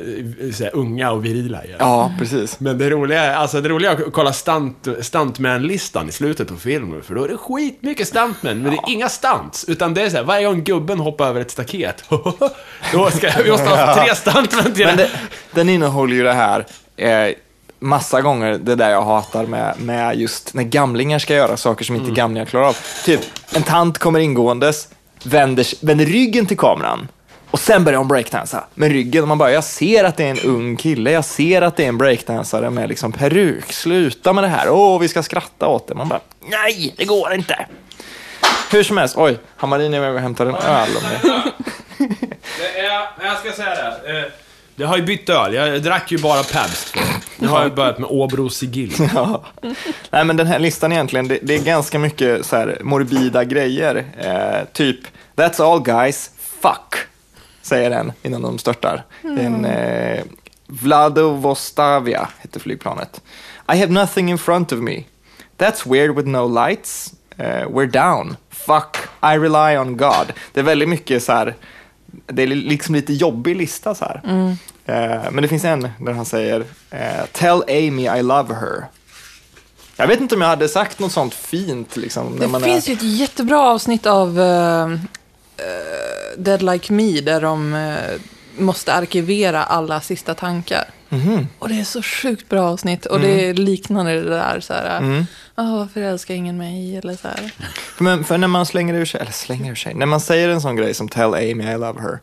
här, unga och virila igen. Ja, precis. Men det roliga, är- alltså det roliga är att kolla stunt, stuntman-listan i slutet på filmen, för då är det skitmycket stuntmän, men det är inga stunts, utan det är så här, varje gång gubben hoppar över ett staket, då ska vi måste ha tre stuntmän till det, den innehåller ju det här eh, massa gånger, det där jag hatar med, med just när gamlingar ska göra saker som inte Mm. gamlingar klarar av. Typ, en tant kommer ingåendes, vänder, vänder ryggen till kameran Och sen börjar hon breakdansa med ryggen och man bara, jag ser att det är en ung kille, jag ser att det är en breakdansare med liksom peruk. Sluta med det här, åh vi ska skratta åt det. Man bara, nej det går inte. Hur som helst, oj, Hamarin är med och hämtar en öl. Om det. Det är, jag ska säga det. eh, Det har ju bytt öl. Jag drack ju bara Pabst. Nu har jag börjat med Åbro Sigill. Ja. Nej, men den här listan egentligen, det, det är ganska mycket så här morbida grejer. Eh, typ, that's all guys, fuck, säger den innan de störtar. En, eh, Vladovostavia heter flygplanet. I have nothing in front of me. That's weird with no lights. Eh, we're down. Fuck, I rely on God. Det är väldigt mycket så här, det är liksom lite jobbig lista så här. Eh, men det finns en där han säger eh, Tell Amy I love her. Jag vet inte om jag hade sagt något sånt fint. Liksom, när Det finns är... ju ett jättebra avsnitt av eh, Dead Like Me där de eh, måste arkivera alla sista tankar. Mhm. Och det är så sjukt bra avsnitt. Och det är liknande det där så här. Mm. "Ah, varför älskar ingen mig? Eller så här. Men för när man slänger ur sig, eller slänger ur sig, när man säger en sån grej som Tell Amy I love her,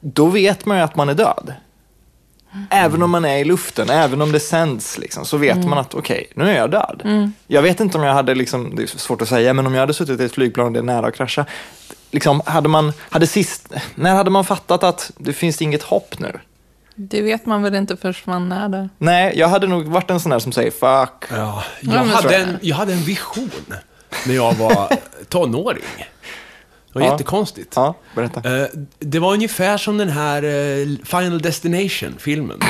då vet man ju att man är död. Även om man är i luften, även om det sänds, liksom, så vet man att okej, nu är jag död. Jag vet inte om jag hade, liksom, det är svårt att säga, men om jag hade suttit i ett flygplan och det är nära att krascha, liksom, hade man, hade sist, när hade man fattat att det finns inget hopp nu? Det vet man väl inte förrän man är där. Nej, jag hade nog varit en sån där som säger fuck. Ja, jag, hade en, jag hade en vision när jag var tonåring. Det var Ja. jättekonstigt. Ja, berätta. Eh, Det var ungefär som den här eh, Final Destination-filmen.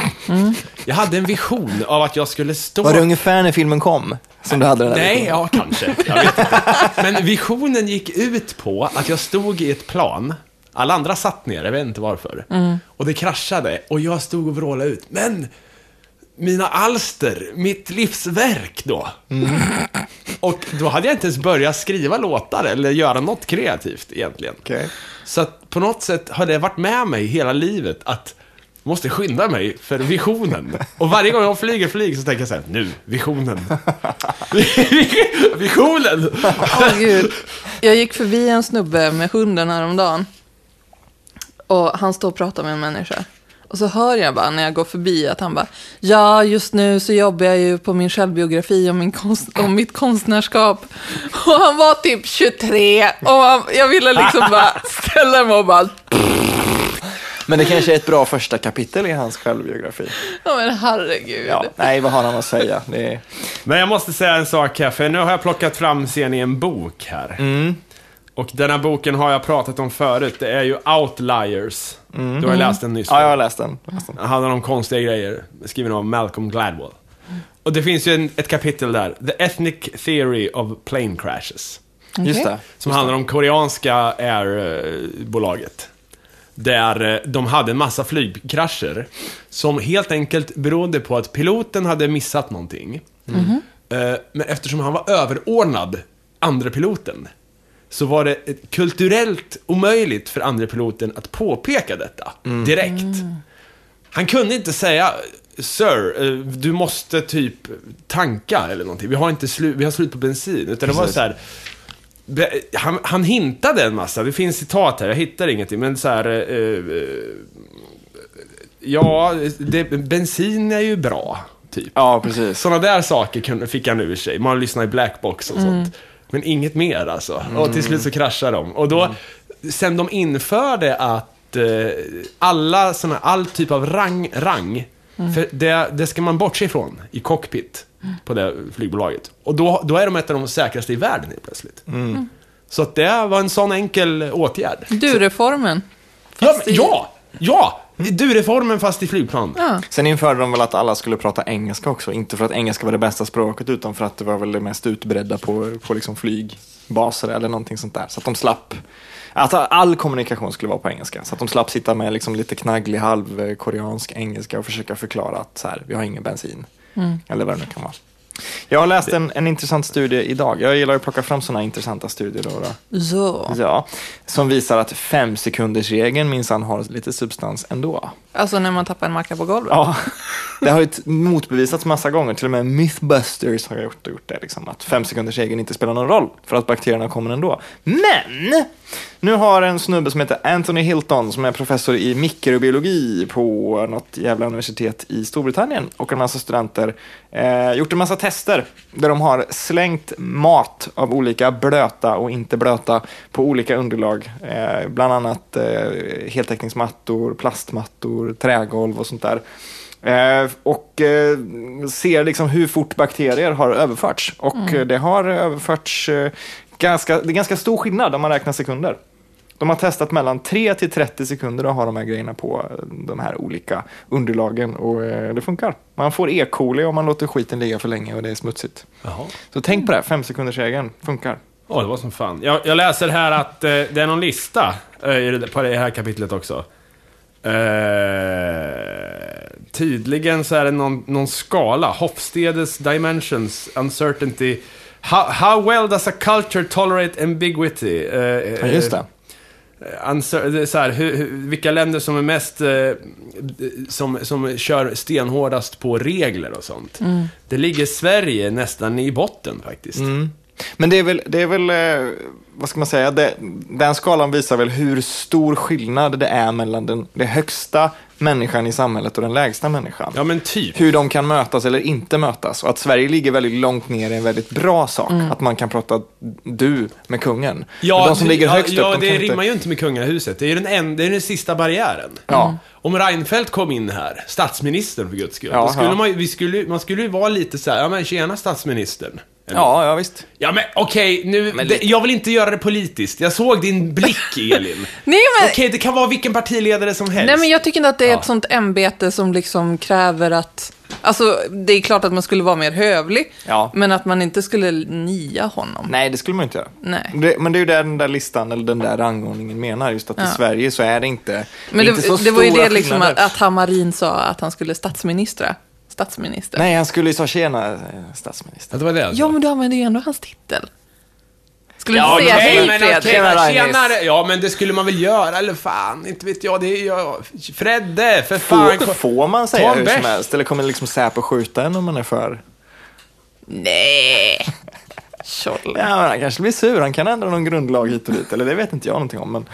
Jag hade en vision av att jag skulle stå... Var det ungefär när filmen kom som du hade den här Nej, visionen? ja kanske. Jag vet inte. Men visionen gick ut på att jag stod i ett plan. Alla andra satt ner, jag vet inte varför. Och det kraschade och jag stod och vrålade ut. Men mina alster, mitt livsverk då. Och då hade jag inte ens börjat skriva låtar eller göra något kreativt egentligen. Okej. Så att på något sätt har det varit med mig hela livet att jag måste skynda mig för visionen. Och varje gång jag flyger flyg så tänker jag så här, nu, visionen. visionen! Åh gud. Jag gick förbi en snubbe med hunden häromdagen. Och han står och pratar med en människa. Och så hör jag bara när jag går förbi att han bara, ja just nu så jobbar jag ju på min självbiografi om, min konst, om mitt konstnärskap. Och han var typ 23 och han, jag ville liksom bara ställa mig och bara, Men det kanske är ett bra första kapitel i hans självbiografi. ja men herregud. Ja, nej, vad har han att säga? Det är... Men jag måste säga en sak här, för nu har jag plockat fram scen i en bok här. Och den här boken har jag pratat om förut, det är ju Outliers. Du har ju läst den nyss. Ja, jag har läst den. Den handlar om konstiga grejer, skriven av Malcolm Gladwell. Och det finns ju en, ett kapitel där, The Ethnic Theory of Plane Crashes. Just det. Som handlar om koreanska airbolaget. Där eh, de hade en massa flygkrascher. Som helt enkelt berodde på att piloten hade missat någonting. Eh, Men eftersom han var överordnad andra piloten så var det kulturellt omöjligt för andra piloten att påpeka detta direkt. Han kunde inte säga Sir, eh, du måste typ tanka eller någonting. Vi har inte slut, vi har slut på bensin. Utan det var Precis. så här. Han, han hintade en massa, det finns citat här, jag hittar ingenting, men så här. eh, eh, ja, det, bensin är ju bra, typ. Ja, precis. Sådana där saker kunde, fick han ur sig. Man lyssnar i Blackbox och sånt. Men inget mer alltså. Och till slut så kraschar de. Och då, sen de införde att eh, alla såna, all typ av rang, rang för det, det ska man bortse ifrån i cockpit på det flygbolaget. Och då, då är de ett av de säkraste i världen helt plötsligt. Så att det var en sån enkel åtgärd. Du-reformen. Ja, i- ja! Ja! Du-reformen fast i flygplan. Ja. Sen införde de väl att alla skulle prata engelska också. Inte för att engelska var det bästa språket, utan för att det var väl det mest utbredda på, på liksom flygbaser eller någonting sånt där. Så att de slapp... Att all kommunikation skulle vara på engelska. Så att de slapp sitta med liksom lite knagglig halvkoreansk engelska och försöka förklara att så här, vi har ingen bensin. Eller vad det nu kan vara. Jag har läst en, en intressant studie idag. Jag gillar att plocka fram sådana intressanta studier. Då, då. Så. Ja, som visar att fem sekunders regeln minsann har lite substans ändå. Alltså när man tappar en macka på golvet. Ja, det har ju motbevisats massa gånger. Till och med Mythbusters har gjort, gjort det. Liksom, att fem sekunders egen inte spelar någon roll för att bakterierna kommer ändå. Men! Nu har en snubbe som heter Anthony Hilton som är professor i mikrobiologi på något jävla universitet i Storbritannien och en massa studenter eh, gjort en massa tester där de har slängt mat av olika blöta och inte blöta på olika underlag. Eh, bland annat eh, heltäckningsmattor, plastmattor, trägolv och sånt där. Eh, och eh, ser liksom hur fort bakterier har överförts. Och eh, det har överförts ganska, det är ganska stor skillnad om man räknar sekunder. De har testat mellan 3 till 30 sekunder att ha de här grejerna på de här olika underlagen och det funkar. Man får E. coli om man låter skiten ligga för länge och det är smutsigt. Jaha. Så tänk på det, fem sekunders regeln funkar. Åh, det var som fan. Jag, jag läser här att eh, det är någon lista eh, på det här kapitlet också. Eh, tydligen så är det någon, någon skala. Hofstedes Dimensions Uncertainty. How, how well does a culture tolerate ambiguity? Eh, Ja, just det. Är så här, hur, hur, vilka länder som är mest, eh, som, som kör stenhårdast på regler och sånt. Det ligger Sverige nästan i botten faktiskt. Men det är väl, det är väl eh, vad ska man säga, det, den skalan visar väl hur stor skillnad det är mellan den, den högsta människan i samhället och den lägsta människan. Ja men typ. Hur de kan mötas eller inte mötas. Och att Sverige ligger väldigt långt ner är en väldigt bra sak. Att man kan prata du med kungen. Men de som det- ligger ja, högst ja, upp, de det rimmar inte... ju inte med kungahuset. Det är den, en, det är den sista barriären. Ja. Om Reinfeldt kom in här, statsministern för guds skull, Ja, då skulle ja. man, vi skulle, man skulle ju vara lite så här, ja men tjena statsministern. Eller- Ja, ja visst. Ja men okej, nu, Men det, lite- jag vill inte göra det politiskt. Jag såg din blick Elin. Nej, men, Okej, det kan vara vilken partiledare som helst. nej, men jag tycker inte att det är Ja. ett sånt ämbete som liksom kräver att... Alltså, det är klart att man skulle vara mer hövlig, Ja. men att man inte skulle nia honom. Nej, det skulle man inte göra. Nej. Det, men det är ju det den där listan, eller den där rangordningen menar. Just att i Ja. Sverige så är det inte, Men inte så det, det var ju stora det liksom att, att Hamarin sa att han skulle statsministra. Statsminister. Nej, han skulle ju säga tjena eh, statsminister. Ja, det var det alltså. Ja, men du använder ju ändå hans titel. Skulle Ja, du säga hej men Fredrik? okej, Tjena, tjenare. Ja, men det skulle man väl göra, eller fan, inte vet jag. Det är jag. Fredde, för fan. Får, får man säga hur som helst? Eller kommer liksom Säpo skjuta en om man är för... Nej. Tjolle. Ja, men han kanske blir sur. Han kan ändra någon grundlag hit och dit. Eller det vet inte jag någonting om. Men...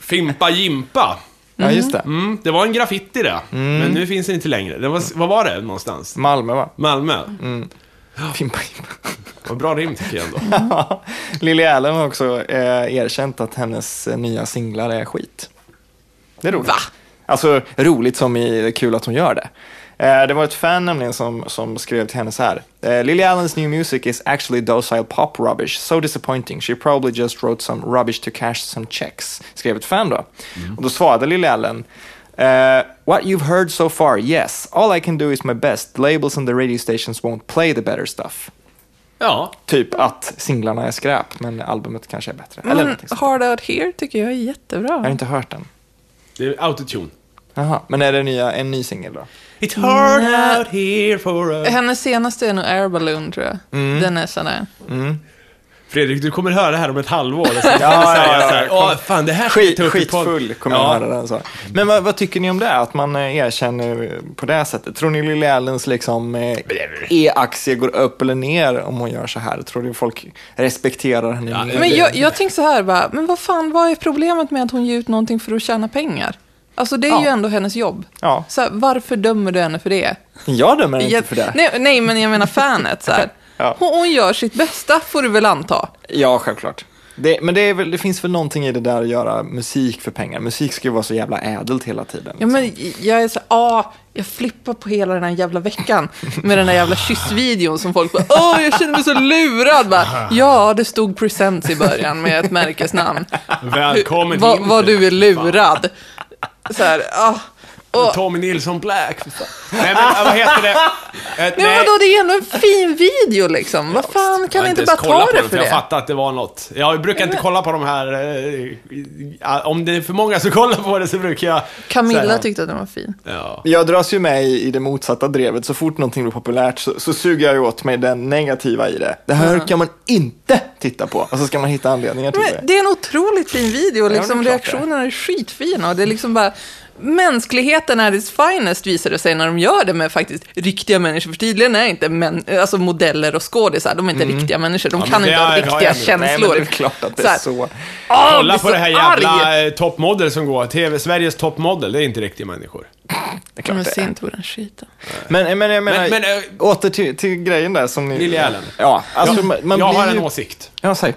Fimpa Jimpa. Ja, just det. Mm, det var en graffiti det. Men nu finns den inte längre. Det var, vad var det någonstans? Malmö, va? Malmö. Fimpa, Vad bra rim tycker jag ändå. Lily Allen har också eh, erkänt att hennes eh, nya singlar är skit. Det är roligt. Va? Alltså roligt som i kul att hon gör det. Eh, det var ett fan nämligen som, som skrev till henne så här. Eh, Lily Allen's new music is actually docile pop rubbish. So disappointing. She probably just wrote some rubbish to cash some checks. Skrev ett fan då. Och då svarade Lily Allen. eh, what you've heard so far, yes. All I can do is my best. The labels and the radio stations won't play the better stuff. Ja. Typ att singlarna är skräp, men albumet kanske är bättre. Eller Men någonting sånt. Hard Out Here tycker jag är jättebra. Jag har inte hört den. Det är autotune. Jaha, men är det nya, en ny singel då? It's hard out here for us. Hennes senaste är nog Air Balloon, tror jag. Mm. Den är sådär. Fredrik, du kommer höra det här om ett halvår. Och Ja, ja, ja. Åh, fan det här Skit, ta upp i podd." skitfull kommer ja. jag höra den så. Men vad, vad tycker ni om det? Att man eh, erkänner på det sättet? Tror ni Lily Allens liksom, eh, e-aktie går upp eller ner om hon gör så här? Tror ni folk respekterar henne Ja? Men jag, jag tänker så här bara, men vad fan, vad är problemet med att hon ger ut någonting för att tjäna pengar? Alltså det är Ja. ju ändå hennes jobb. Ja, Så här, varför dömer du henne för det? jag dömer inte Jag- för det. Nej, nej, men jag menar fanet. Så här. Ja. hon, hon gör sitt bästa, får du väl anta. Ja, självklart. Det, men det, är väl, det finns väl någonting i det där att göra musik för pengar. Musik ska ju vara så jävla ädelt hela tiden. Ja, men jag är så ah, jag flippar på hela den här jävla veckan med den där jävla kyssvideon som folk bara, åh, jag känner mig så lurad. Bara, ja, det stod presents i början med ett märkesnamn. Välkommen Vad in. vad du är lurad. Så här, ah. Och, Tommy Nilsson Black. Nej, men vad heter det? Eh, nej, vadå, det är ju ändå en fin video liksom. Vad fan, kan Jag vi har inte bara ta på det för Jag det? fattade att det var något. Jag brukar inte kolla på de här... eh, om det är för många som kollar på det så brukar jag... Camilla säga- tyckte att den var fin. Ja. Jag dras ju med i, det motsatta drevet. Så fort någonting blir populärt så, så suger jag ju åt mig den negativa i det. Det här kan man inte titta på. Och så ska man hitta anledningar till Men det. det är en otroligt fin video, liksom, är. reaktionerna är skitfina och det är liksom bara mänskligheten är its finest visar det sig när de gör det med faktiskt riktiga människor. För tydligen är inte män, alltså modeller och skådisar, de är inte riktiga människor. De Ja, men kan det inte ha har jag riktiga ändå- Nej, men känslor. det är klart att det Så är så. "Åh, Kolla på så det här arg!" jävla eh, toppmodell som går. TV, Sveriges toppmodell, det är inte riktiga människor. Det är Men klart det se är. inte på den skiten. Men, men jag menar, Men- men, äh, åter till, till grejen där som ni... Lily Allen. Ja, alltså jag man, man jag blir har en ju... åsikt. Ja, säg.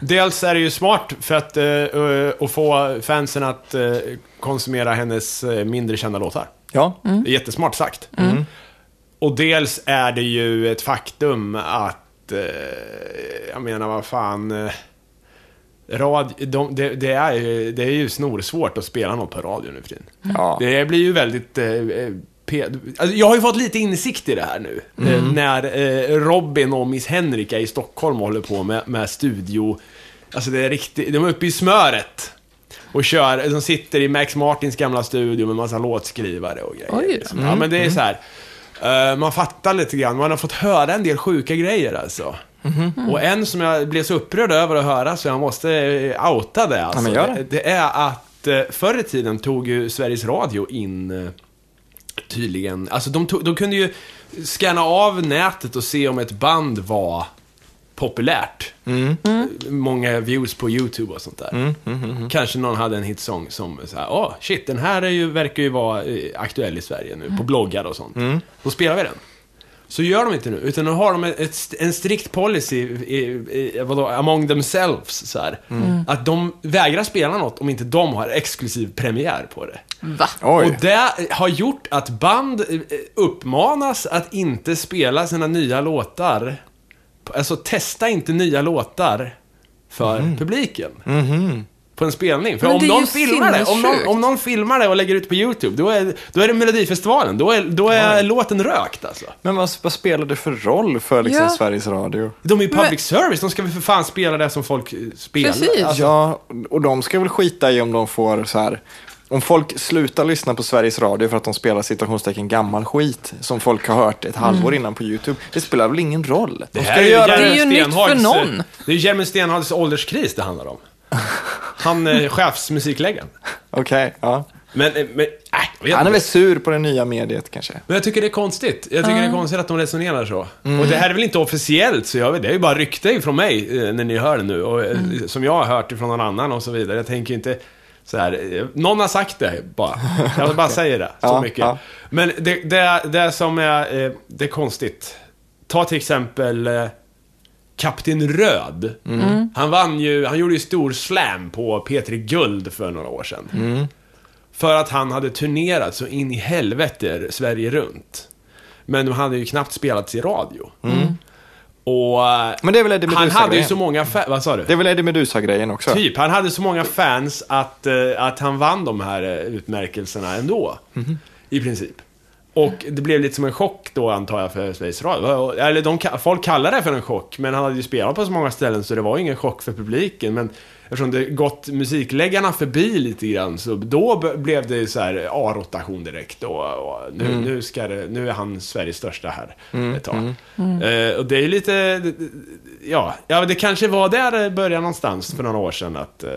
Dels är det ju smart för att, eh, att få fansen att eh, konsumera hennes mindre kända låtar. Ja. Mm. Det är jättesmart sagt. Och dels är det ju ett faktum att, eh, jag menar vad fan, rad, de, det, det, är ju, det är ju snorsvårt att spela något på radio nu för tiden. Ja. Det blir ju väldigt... Alltså, jag har ju fått lite insikt i det här nu. Eh, när eh, Robin och Miss Henrika i Stockholm håller på med, med studio... Alltså det är riktigt... De är uppe i smöret. Och kör, de sitter i Max Martins gamla studio med massa låtskrivare och grejer. Oj liksom. Ja, men det är så här. eh, man fattar lite grann, man har fått höra en del sjuka grejer alltså. Och en som jag blev så upprörd över att höra så jag måste eh, outa det alltså. gör det. det. Är att förr i tiden tog ju Sveriges Radio in tydligen, alltså de, tog, de kunde ju scanna av nätet och se om ett band var populärt. Många views på YouTube och sånt där. Kanske någon hade en hitsång som så här, åh shit, den här är ju, verkar ju vara eh, aktuell i Sverige nu, på bloggar och sånt. Då spelar vi den. Så gör de inte nu, utan nu har de ett, en strikt policy, i, i, vadå, among themselves, så här. Att de vägrar spela något om inte de har exklusiv premiär på det. Va? Oj. Och det har gjort att band eh, uppmanas att inte spela sina nya låtar. Alltså testa inte nya låtar för Mhm. publiken. På en spelning. För Men om det är någon, filmar det, om, någon, om någon filmar det och lägger ut på YouTube, då är, då är det Melodifestivalen. Då är, då är låten rökt alltså. Men vad, vad spelar det för roll för liksom Ja. Sveriges Radio? De är ju public Men- service, de ska väl för fan spela det som folk eh, spelar. Precis. Alltså, Ja, och de ska väl skita i om de får så här... Om folk slutar lyssna på Sveriges Radio för att de spelar citationstecken gammal skit som folk har hört ett halvår innan på YouTube. Det spelar väl ingen roll? De Det ska här är ju göra Det är ju nytt för eh, någon. Det är ju Jeremy Stenhags ålderskris det handlar om. Han är chefsmusikläggaren. Okej, ja. Men, eh, men, äh, Han är väl sur på det nya mediet kanske. Men jag tycker det är konstigt. Jag tycker det är konstigt att de resonerar så. Och det här är väl inte officiellt, så jag vet, det är ju bara rykte från mig eh, när ni hör det nu. Och, eh, Som jag har hört ifrån någon annan och så vidare. Jag tänker inte så här, eh, någon har sagt det bara. Jag bara säger det, så Ja, mycket. ja. Men det, det, det som är, eh, det är konstigt. Ta till exempel eh, Kapten Röd. Han vann ju, han gjorde ju stor slam på P3 Guld för några år sedan. För att han hade turnerat så in i helvete Sverige runt. Men de hade ju knappt spelats i radio. Och eh, Men det är väl Eddie han hade ju så många fans, vad sa du? Det är väl Eddie Meduza-grejen också? Typ, han hade så många fans att, eh, att han vann de här eh, utmärkelserna ändå. I princip. Och det blev lite som en chock då antar jag för Sveriges Radio. Eller de, folk kallar det för en chock, men han hade ju spelat på så många ställen så det var ingen chock för publiken. Men eftersom det gått musikläggarna förbi lite grann så då blev det så här A-rotation direkt. Och, och nu, nu, ska det, nu är han Sveriges största här ett tag. Eh, och det är lite, ja, ja, det kanske var där det började någonstans för några år sedan att eh,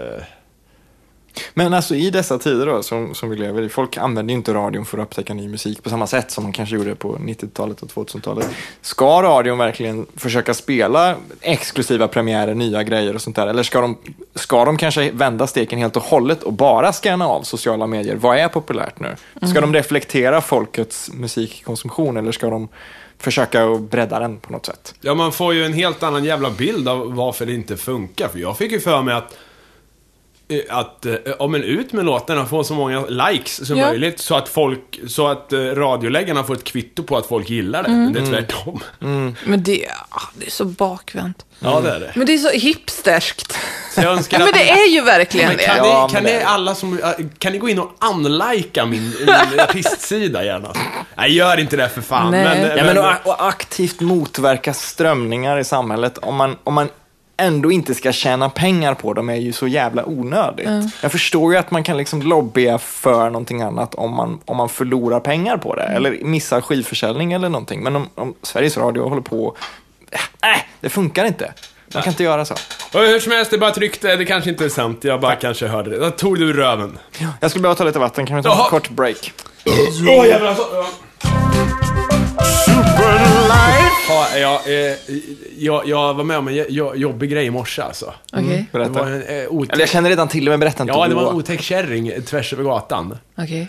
Men alltså i dessa tider då, som, som vi lever i, folk använder ju inte radion för att upptäcka ny musik på samma sätt som man kanske gjorde på 90-talet och 2000-talet. Ska radion verkligen försöka spela exklusiva premiärer, nya grejer och sånt där? Eller ska de, ska de kanske vända steken helt och hållet och bara scanna av sociala medier? Vad är populärt nu? Ska de reflektera folkets musikkonsumtion eller ska de försöka att bredda den på något sätt? Ja, man får ju en helt annan jävla bild av varför det inte funkar. För jag fick ju för mig att att, eh, ja men ut med låtarna, få så många likes som Ja. möjligt så att folk, så att eh, radioläggarna får ett kvitto på att folk gillar det. Men det är tvärtom. Men det, ah, det är så bakvänt. Ja, det är det. Men det är så hipsterskt. Så jag önskar Ja, men det är ju verkligen men det. kan, Ja, ni, kan men ni alla som, kan ni gå in och unlika min, min artistsida gärna? Nej, gör inte det för fan. Nej. Men, Ja, men och, och aktivt motverka strömningar i samhället om man, om man ändå inte ska tjäna pengar på dem är ju så jävla onödigt. Jag förstår ju att man kan liksom lobbya för någonting annat om man, om man förlorar pengar på det eller missar skivförsäljning eller någonting. Men om, om Sveriges Radio håller på, äh, det funkar inte. Man kan inte göra så. Och hur som helst, det bara tryckte, det kanske inte är sant, jag bara kanske hörde det. Då tog du röven. Jag skulle behöva ta lite vatten, kan vi ta en kort break? Åh jävlar alltså. Ja, jag, eh, jag, jag var med om en jo- jobbig grej i morse alltså. Okej, Det Berätta. var en eh, otäck... Eller jag känner redan till det, men berätta inte. Ja, det var en otäck kärring tvärs över gatan. okej.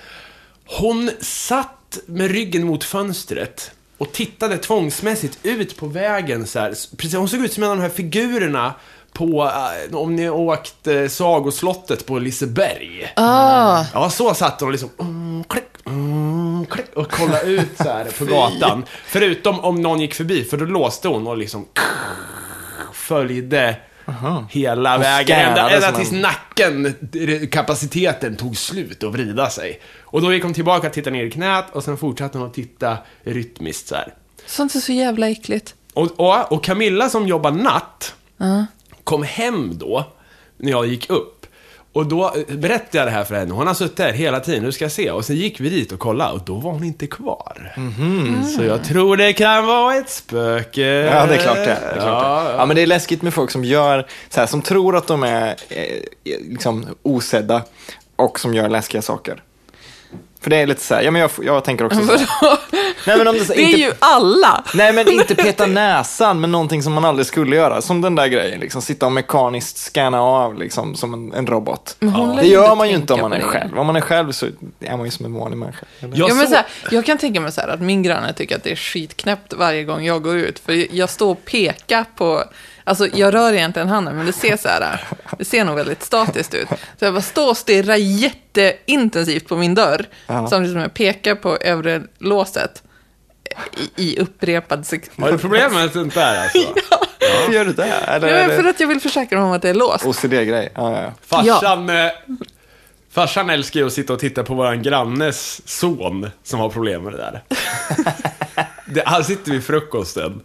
Hon satt med ryggen mot fönstret och tittade tvångsmässigt ut på vägen så här. Precis, hon såg ut som en av de här figurerna på, eh, om ni åkt eh, Sagoslottet på Liseberg. Ah, Ja, så satt hon och liksom, mm, klick, mm, klick, och kollade ut så här på gatan. Förutom om någon gick förbi, för då låste hon och liksom följde hela Och vägen. Ända, ända tills en- nacken, kapaciteten tog slut och vrida sig. Och då gick hon tillbaka och tittade ner i knät och sen fortsatte hon att titta rytmiskt så här. sånt är så jävla äckligt. Och, och, och Camilla som jobbar natt kom hem då, när jag gick upp. Och då berättade jag det här för henne. Hon har suttit där hela tiden, nu ska jag se. Och sen gick vi dit och kollade och då var hon inte kvar. Så jag tror det kan vara ett spöke. Ja, det är klart det. det, är klart Ja, det. Ja, men det är läskigt med folk som gör, så här, som tror att de är eh, liksom osedda och som gör läskiga saker. För det är lite så här, ja men jag, jag tänker också så här. Nej men om det, så- Det är inte, ju alla. Nej men inte peta näsan, men någonting som man aldrig skulle göra. Som den där grejen, liksom sitta och mekaniskt scanna av liksom, som en, en robot. Lär Det gör man ju inte om man är själv. Om man är själv så är man ju som en vanlig människa. Jag Ja, men så här, jag kan tänka mig så här att min granne tycker att det är skitknäppt varje gång jag går ut. För jag står och pekar på, alltså jag rör egentligen handen, men det ser så här, det ser nog väldigt statiskt ut. Så jag bara står och stirrar jätteintensivt på min dörr, Ja. samtidigt som jag pekar på övre låset i, i upprepad sex- Har du problem med sånt där alltså? Varför gör du det? Eller Ja, för att jag vill försäkra mig om att det är låst. OCD-grej? Ja, ja, ja. Farsan, eh, farsan älskar ju att sitta och titta på våran grannes son som har problem med det där. det, han sitter vid frukosten.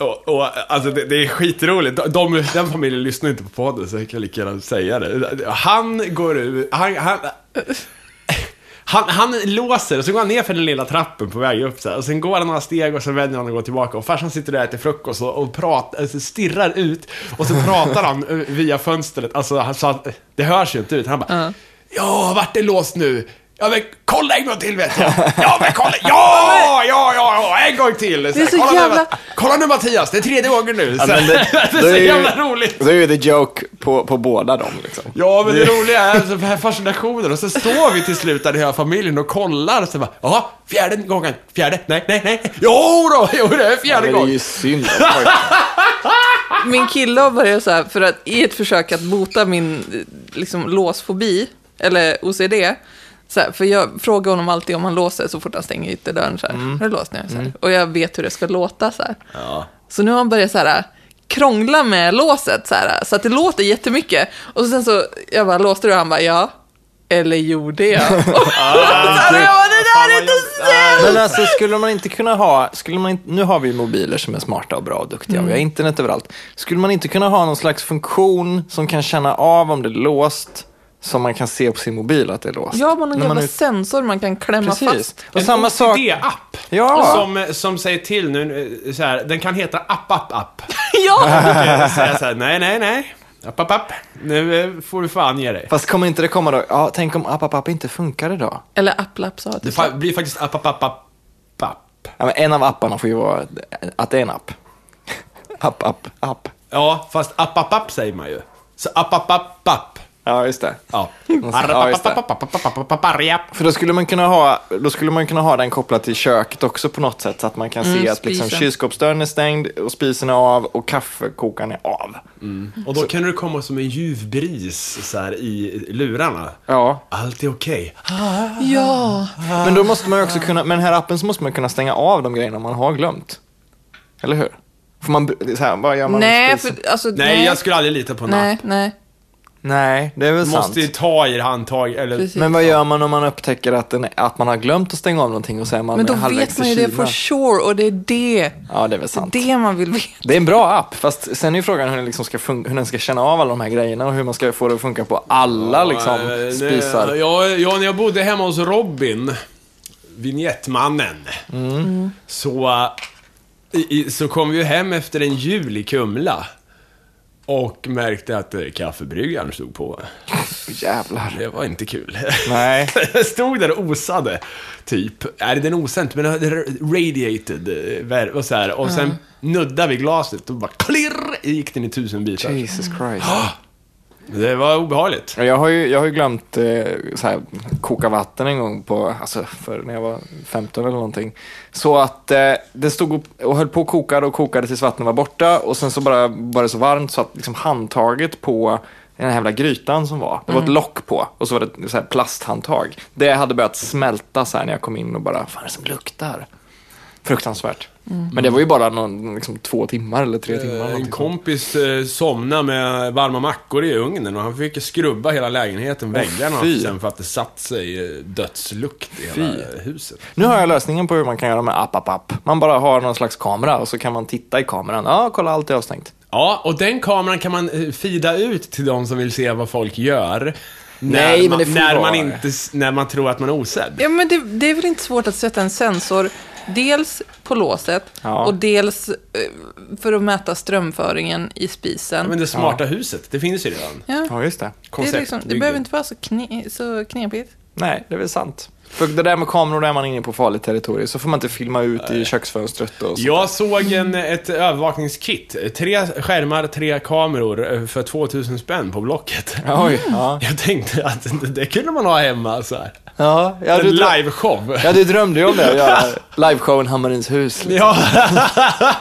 Och, och alltså det, det är skitroligt. De, de, den familjen lyssnar inte på podden så jag kan lika gärna säga det. Han går ut, han, han, han, han låser och så går han ner för den lilla trappen på väg upp så här, och sen går han några steg och sen vänder han och går tillbaka och farsan sitter där och äter frukost och, och pratar, alltså stirrar ut och så pratar han eh, via fönstret, alltså han sa, det hörs ju inte ut. Han bara, ja, vart är låst nu? Ja men kolla en gång till vet jag. Ja men kolla, ja, ja, ja, ja, en gång till. är så kolla, jävla- nu, kolla nu Mattias, det är tredje gången nu. Så, Ja, men det, det- det är så ju- jävla roligt. Då är ju the joke på, på båda dem liksom. Ja, men det roliga är alltså den här fascinationen och så står vi till slut där hela familjen och kollar och så bara, ja, fjärde gången, fjärde, nej, nej, nej, jo då, jo det är Ja, fjärde men det är gången. ju synd. Min kille har börjat så här, för att i ett försök att bota min liksom, låsfobi, eller OCD, så här, för jag frågar honom alltid om han låser så fort han stänger ytterdörren. Så här, Mm. Har du låst nu? Så här. Och jag vet hur det ska låta. Så, här. så nu har han börjat så här, krångla med låset, så, här, så att det låter jättemycket. Och sen så, jag bara, låste du? Han bara, ja. Eller gjorde jag? och så här, jag bara, det där är inte snällt! Men alltså skulle man inte kunna ha, skulle man inte, nu har vi mobiler som är smarta och bra och duktiga och vi har Mm. internet överallt. Skulle man inte kunna ha någon slags funktion som kan känna av om det är låst, som man kan se på sin mobil att det är låst? Ja, man har en jävla är- sensor man kan klämma Precis. fast. Och En samma sak... OCD-app. Ja. Som, som säger till nu, eh, så här, den kan heta app, app, app. ja! Jag säger så här, nej, nej, nej. App, app, app. Nu eh, får du fan ge dig. Fast kommer inte det komma då? Ja, tänk om app, app, app inte funkar idag? Eller applap sa Det det. fa- blir faktiskt app, app, app, app, app. Ja, men en av apparna får ju vara att det är en app. app, app, app. Ja, fast app, app, app säger man ju. Så app, app, app, app. Ja, just det. Ja. Ja, just det. För då skulle man kunna ha, då skulle man kunna ha den kopplad till köket också på något sätt. Så att man kan se Mm, att liksom, kylskåpsdörren är stängd och spisen är av och kaffekokaren är av. Och då kan det komma som en ljuv bris så här, i lurarna. Ja, Allt är okej. Ja. men då måste man ju också kunna, med den här appen så måste man kunna stänga av de grejerna man har glömt. Eller hur? Får man, så här, vad gör man? Nej, för, alltså, Nej, jag skulle aldrig lita på en Nej, app. nej. Nej, det är väl Du sant. måste ju ta i handtag, eller... Precis. Men vad gör man om man upptäcker att, den, att man har glömt att stänga av någonting och så är man Men då vet man ju det for sure och det är det. Ja, det är väl sant. Det man vill veta. Det är en bra app, fast sen är ju frågan hur den, liksom ska fun- hur den ska känna av alla de här grejerna och hur man ska få det att funka på alla liksom, Eh, nej, spisar. Ja, ja, när jag bodde hemma hos Robin, vignettmannen, så, i, så kom vi ju hem efter en jul i Kumla. Och märkte att eh, kaffebryggaren stod på. Jävlar. Det var inte kul. Nej. Jag stod där och osade, typ. Nej, den osade inte, men radiated. eh, Och, så här. och sen nuddade vi glaset och bara klirr gick den i tusen bitar. Jesus Christ. Det var obehagligt. Ja, Jag har ju, jag har ju glömt eh, så här, koka vatten en gång på, alltså för när jag var 15 eller någonting. Så att eh, det stod upp och höll på och kokade och kokade tills vattnet var borta och sen så bara var det så varmt så att liksom handtaget på den här jävla grytan som var, det var ett lock på och så var det ett så här plasthandtag. Det hade börjat smälta så här när jag kom in och bara, vad fan är det som luktar? Fruktansvärt. Men det var ju bara någon, liksom, två timmar eller tre timmar. En någonting sånt. kompis eh, somnade med varma mackor i ugnen och han fick skrubba hela lägenheten, väggarna, fy. sen för att det satt sig eh, dödslukt i hela huset. Nu har jag lösningen på hur man kan göra med app, app, app. Man bara har någon slags kamera och så kan man titta i kameran. Ja, kolla allt är avstängt. Ja, och den kameran kan man eh, fida ut till de som vill se vad folk gör. Nej, när men man, det får när man inte, när man tror att man är osedd. Ja, men det, det är väl inte svårt att sätta en sensor dels på låset Ja. och dels eh, för att mäta strömföringen i spisen. Ja, men det smarta huset, det finns ju redan. Ja, Ja, just det. det, är liksom, det behöver inte vara så, kne, så knepigt. Nej, det är väl sant. För det där med kameror, då är man inne på farligt territorium. Så får man inte filma ut i köksfönstret och så. Jag såg en, ett övervakningskit. Tre skärmar, tre kameror eh, för 2000 spänn på Blocket. Oj, ja. Jag tänkte att det, kunde man ha hemma så här. Ja, ja, En liveshow. ja, du drömde ju om det, liveshowen Hammarins hus. Ja.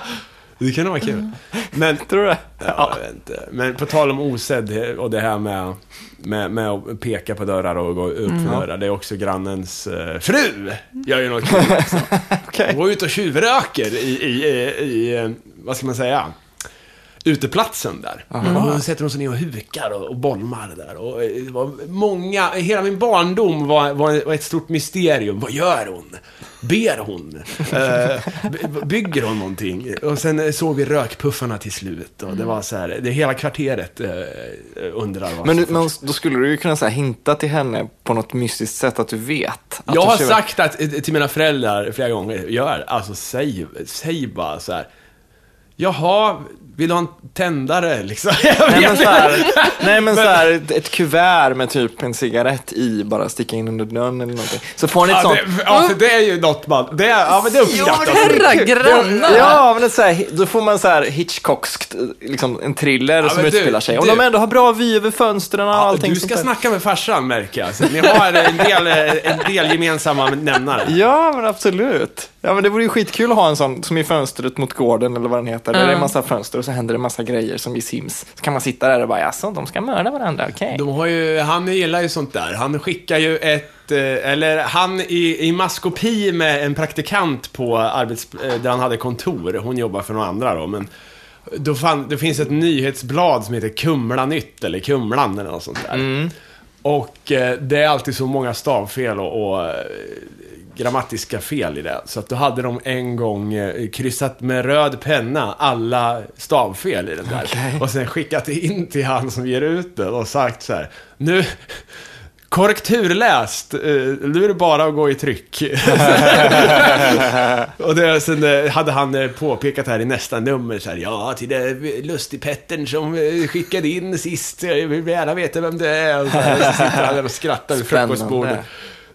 det kan vara kul. Men, Tror du det? ja, jag vet inte. Men på tal om osedd och det här med, med, med att peka på dörrar och gå upp för dörrar. Det är också grannens eh, fru. Gör ju något kul också. Okej. Hon går ut och tjuvröker i, i, i, i, eh, vad ska man säga, uteplatsen där. Och då sätter hon sig ner och hukar och, och bolmar där. Och eh, det var många, hela min barndom var, var, var ett stort mysterium. Vad gör hon? Ber hon? By- bygger hon någonting? Och sen eh, såg vi rökpuffarna till slut. Och det var så här, det hela kvarteret eh, undrar vad Men, men då skulle du ju kunna så här, hinta till henne på något mystiskt sätt att du vet. Att Jag har tjuvar- sagt att, till mina föräldrar flera gånger, gör, alltså säg, säg bara så här. Jaha, vill du ha en tändare liksom? Nej men, så här, inte. nej, men så här, ett, ett kuvert med typ en cigarett i, bara sticka in under dörren eller någonting. Så får ni ett Ja, sånt... det, ja, för det är ju något man, det, är- ja men det uppskattas. Herra grannar! Ja, men det är så här, då får man så här Hitchcockskt, liksom en thriller Ja, som du, utspelar sig. Om du- de ändå har bra vy över fönstren och Ja, allting du sånt ska där. snacka med farsan märker jag. Så Ni har en del, en del gemensamma nämnare. Ja, men absolut. Ja, men det vore ju skitkul att ha en sån som i fönstret mot gården eller vad den heter. Där det är en massa fönster och så händer det en massa grejer som i Sims. Så kan man sitta där och bara, jaså, de ska mörda varandra, okej. De har ju, han gillar ju sånt där. Han skickar ju ett, eh, eller han i, i maskopi med en praktikant på arbets, eh, där han hade kontor. Hon jobbar för några andra då, men då fann, det finns ett nyhetsblad som heter Kumla Nytt eller Kumlan eller något sånt där. Och eh, det är alltid så många stavfel och, och grammatiska fel i det. Så att då hade de en gång eh, kryssat med röd penna alla stavfel i den där. Och sen skickat in till han som ger ut det och sagt så här. Nu, korrekturläst, eh, nu är det bara att gå i tryck. och det, sen eh, hade han påpekat här i nästa nummer så här, ja, till det lustigpettern som skickade in sist, jag vill gärna veta vem det är. Och så, här, så sitter han och skrattar vid frukostbordet.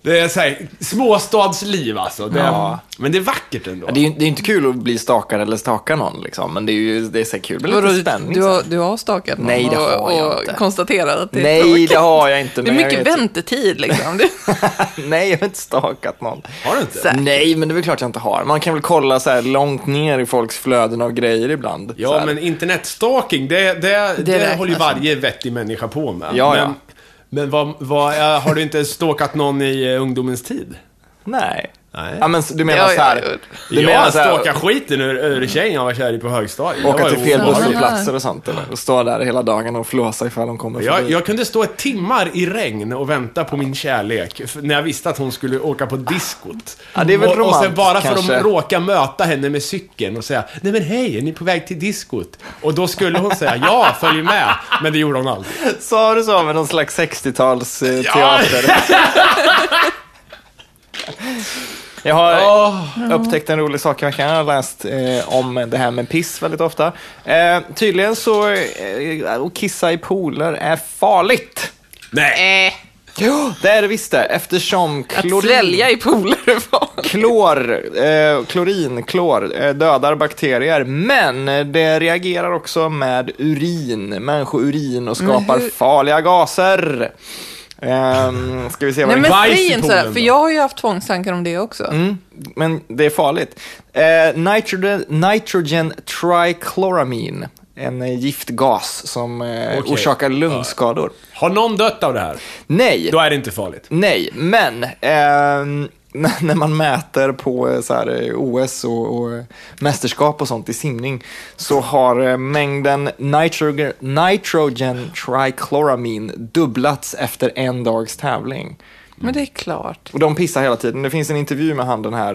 Det är så här, småstadsliv alltså. Det, Ja. Men det är vackert ändå. Det är det är inte kul att bli stakad eller staka någon, liksom. men det är ju det är så kul. Det Vadå, lite spänning. du, har, du har stakat någon Nej, det har och, jag och inte. konstaterat att det är Nej, tråkigt. det har jag inte. Det är mycket väntetid liksom. Det, Nej, jag har inte stakat någon. Har du inte? Så här. Nej, men det är väl klart jag inte har. Man kan väl kolla så här långt ner i folks flöden av grejer ibland. Ja, men internetstalking, det, det, det, räknas håller ju varje vettig människa på med. Ja, men, ja men vad, vad, eh, har du inte stalkat någon i eh, ungdomens tid? Nej. Nej. Ja, men du menar Ja, så ja, här. ja. Du jag menar här, stalkade skiten ur, ur tjejen jag var kär i på högstadiet. Åka Jag till fel busshållplatser och sånt eller? Och stå där hela dagen och flåsa ifall de kommer jag, förbi. jag kunde stå ett timmar i regn och vänta på min kärlek. När jag visste att hon skulle åka på diskot. Ja, det är väl och, och sen bara för kanske. att råka möta henne med cykeln och säga Nej men hej, är ni på väg till diskot? Och då skulle hon säga ja, följ med. Men det gjorde hon aldrig. Sa du så med någon slags 60-tals eh, Ja. teater? Jag har Åh. upptäckt en rolig sak i veckan. Jag har läst eh, om det här med piss väldigt ofta. Eh, tydligen så, eh, att kissa i pooler är farligt. Nej. Äh, Jo, det är det visst det. Eftersom att klorin, svälja i pooler är farligt. klor, eh, klorin, klor, eh, dödar bakterier. Men eh, det reagerar också med urin, människourin och skapar farliga gaser. Ehm, ska vi se vad Nej det men säg inte så här, poolen för jag har ju haft tvångstankar om det också. Mm, men det är farligt. Eh, nitrogen, nitrogen trichloramine, en eh, giftgas som eh, Okej. orsakar lungskador. Har någon dött av det här? Nej, Då är det inte farligt. nej, men ehm, när man mäter på eh, så här, eh, OS och, och mästerskap och sånt i simning så har eh, mängden nitrogen, nitrogen trichloramine dubblats efter en dags tävling. Men det är klart. Och de pissar hela tiden. Det finns en intervju med han den här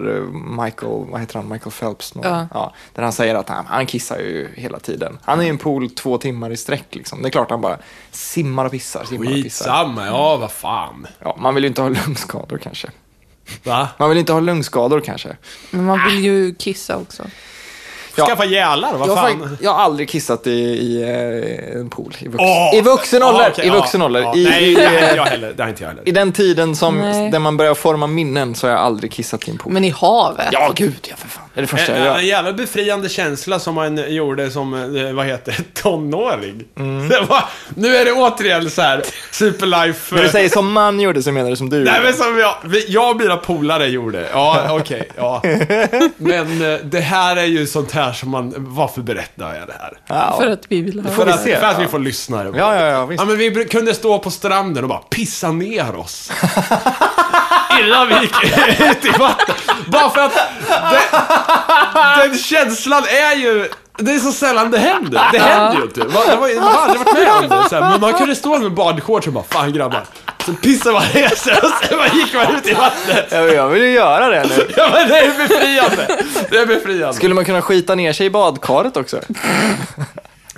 Michael, vad heter han, Michael Phelps? någon? Ja. Ja, där han säger att han, han kissar ju hela tiden. Han är i en pool två timmar i sträck liksom. Det är klart han bara simmar och pissar, simmar och pissar. Skitsamma, ja vad fan. Ja, man vill ju inte ha lungskador kanske. Va? Man vill inte ha lungskador kanske. Men man vill ju kissa också. Skaffa gälar, vad Jag har, fan. fakt- jag har aldrig kissat i, i eh, en pool. I, vux- Åh! I vuxen ålder. okej, I vuxen ja, ålder. ja. I, Nej, i, det har inte jag heller. Det har inte jag heller. I den tiden som, Nej. där man börjar forma minnen så har jag aldrig kissat i en pool. Men i havet? Ja, gud ja, för fan. Det är det första jag En, gör. en jävla befriande känsla som man gjorde som, eh, vad heter det, tonåring. Mm. Det var, nu är det återigen så här, superlife... När du säger som man gjorde så menar du som du Nej gjorde. men som jag, jag och mina polare gjorde. Ja, okej, ja. Men eh, det här är ju sånt här som man, varför berättar jag det här? Ja. För att vi vill ha får För att, för att vi får lyssnare på Ja, ja, ja, visst. Ja, men vi kunde stå på stranden och bara pissa ner oss. Innan vi gick ut i vattnet. Bara för att det, den känslan är ju... Det är så sällan det händer. Det händer ju inte. Man, det var, man har aldrig varit med om det. Så här, men man kunde stå med badshorts och bara, fan grabbar. Så pissar man ner sig och sen gick man ut i vattnet. Ja, men jag vill ju göra det nu. Ja men det är befriande. Det är befriande. Skulle man kunna skita ner sig i badkaret också?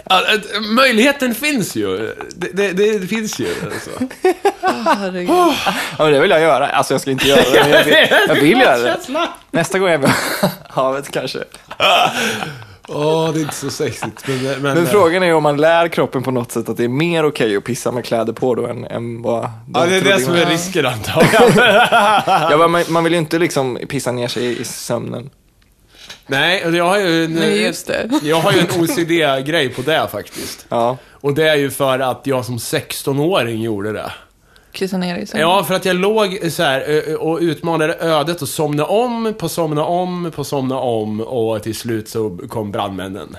Ja, möjligheten finns ju. Det, det, det finns ju. Alltså. Herregud. Ja, men det vill jag göra. Alltså jag ska inte göra det, men jag vill, jag vill göra det. Nästa gång jag är vid havet kanske. Åh, det är inte så sexigt. Men, men, Men frågan är om man lär kroppen på något sätt att det är mer okej att pissa med kläder på då än, än vad de Ja, det är det som är risken antar jag. Ja, man, man vill ju inte liksom pissa ner sig i, i sömnen. Nej, jag har ju en, Nej, just det. jag har ju en OCD-grej på det faktiskt. Ja. Och det är ju för att jag som 16-åring gjorde det. Kissa ner i sängen. Ja, för att jag låg så här och utmanade ödet och somna om, på somna om, på somna om och till slut så kom brandmännen.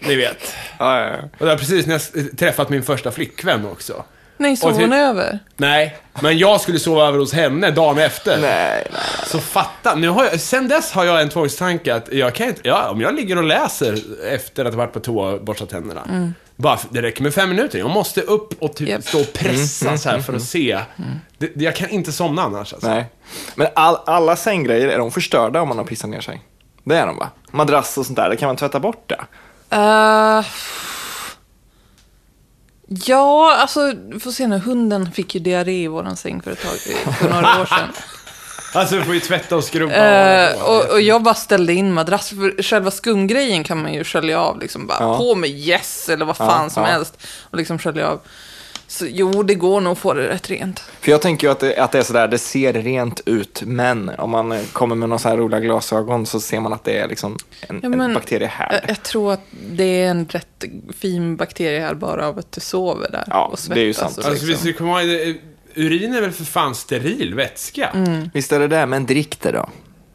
Ni vet. Ja, ja, ja. Och det var precis när jag träffat min första flickvän också. Nej, sov hon över? Nej, men jag skulle sova över hos henne dagen efter. Nej, nej. Så fatta, nu har jag, sen dess har jag en tvångstanke att jag kan inte, ja, om jag ligger och läser efter att ha varit på toa och borstat tänderna. Bara, det räcker med fem minuter. Jag måste upp och typ Japp. stå och pressa så här för att se. Det, det- jag kan inte somna annars alltså. nej. Men all, alla sänggrejer, är de förstörda om man har pissat ner sig? Det är de va? Madrass och sånt där, det kan man tvätta bort det. Eh, ja, alltså, får se nu. Hunden fick ju diarré i våran säng för ett tag, för några år sedan. Alltså, du får ju tvätta och skrubba Eh, och, och, jag bara ställde in madrass, för själva skumgrejen kan man ju skölja av, liksom bara Ja. på med yes eller vad Ja, fan som ja. helst. Och liksom skölja av. Så jo, det går nog att få det rätt rent. För jag tänker ju att det, att det är sådär, det ser rent ut, men om man kommer med några så här roliga glasögon så ser man att det är liksom en, Ja, men- en bakteriehärd. Jag, jag tror att det är en rätt fin bakterie här bara av att du sover där Ja, och svettas. det är ju sant. Alltså, vi liksom. eh, urin är väl för fan steril vätska? Visst är det det, men drick det då.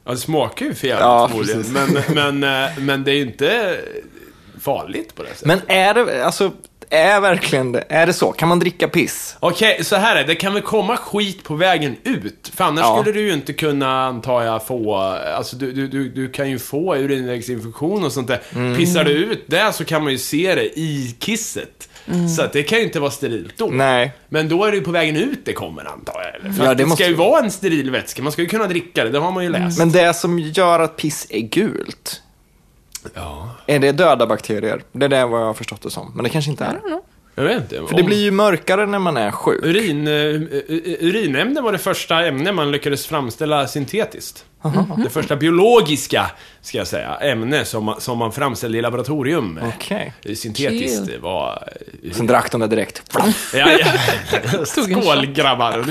Ja, det smakar ju för jävligt Ja, förmodligen. Men, men, eh, men det är ju inte farligt på det sättet. Men är det, alltså, är verkligen det, är det så? Kan man dricka piss? Okej, så här är det. Det kan väl komma skit på vägen ut? För annars Ja. skulle du ju inte kunna, antar jag, få... Alltså du, du, du, du kan ju få urinvägsinfektion och sånt där. Mm. Pissar du ut det så kan man ju se det i kisset. Så att det kan ju inte vara sterilt då. Nej. Men då är det ju på vägen ut det kommer, antar jag. Eller? För Ja, att det det, måste ska ju ju- vara en steril vätska. Man ska ju kunna dricka det, det har man ju läst. Men det som gör att piss är gult, Ja. är det döda bakterier? Det är det vad jag har förstått det som. Men det kanske inte är. Ja, Jag vet inte. För det blir ju mörkare när man är sjuk. Urin, uh, urinämne var det första ämne man lyckades framställa syntetiskt. Det första biologiska, ska jag säga, ämne som man, som man framställde i laboratorium. Okej. Eh, Syntetiskt Chill. var... Sen drack de det direkt. Ja, ja. Tog en Skål grabbar. Är.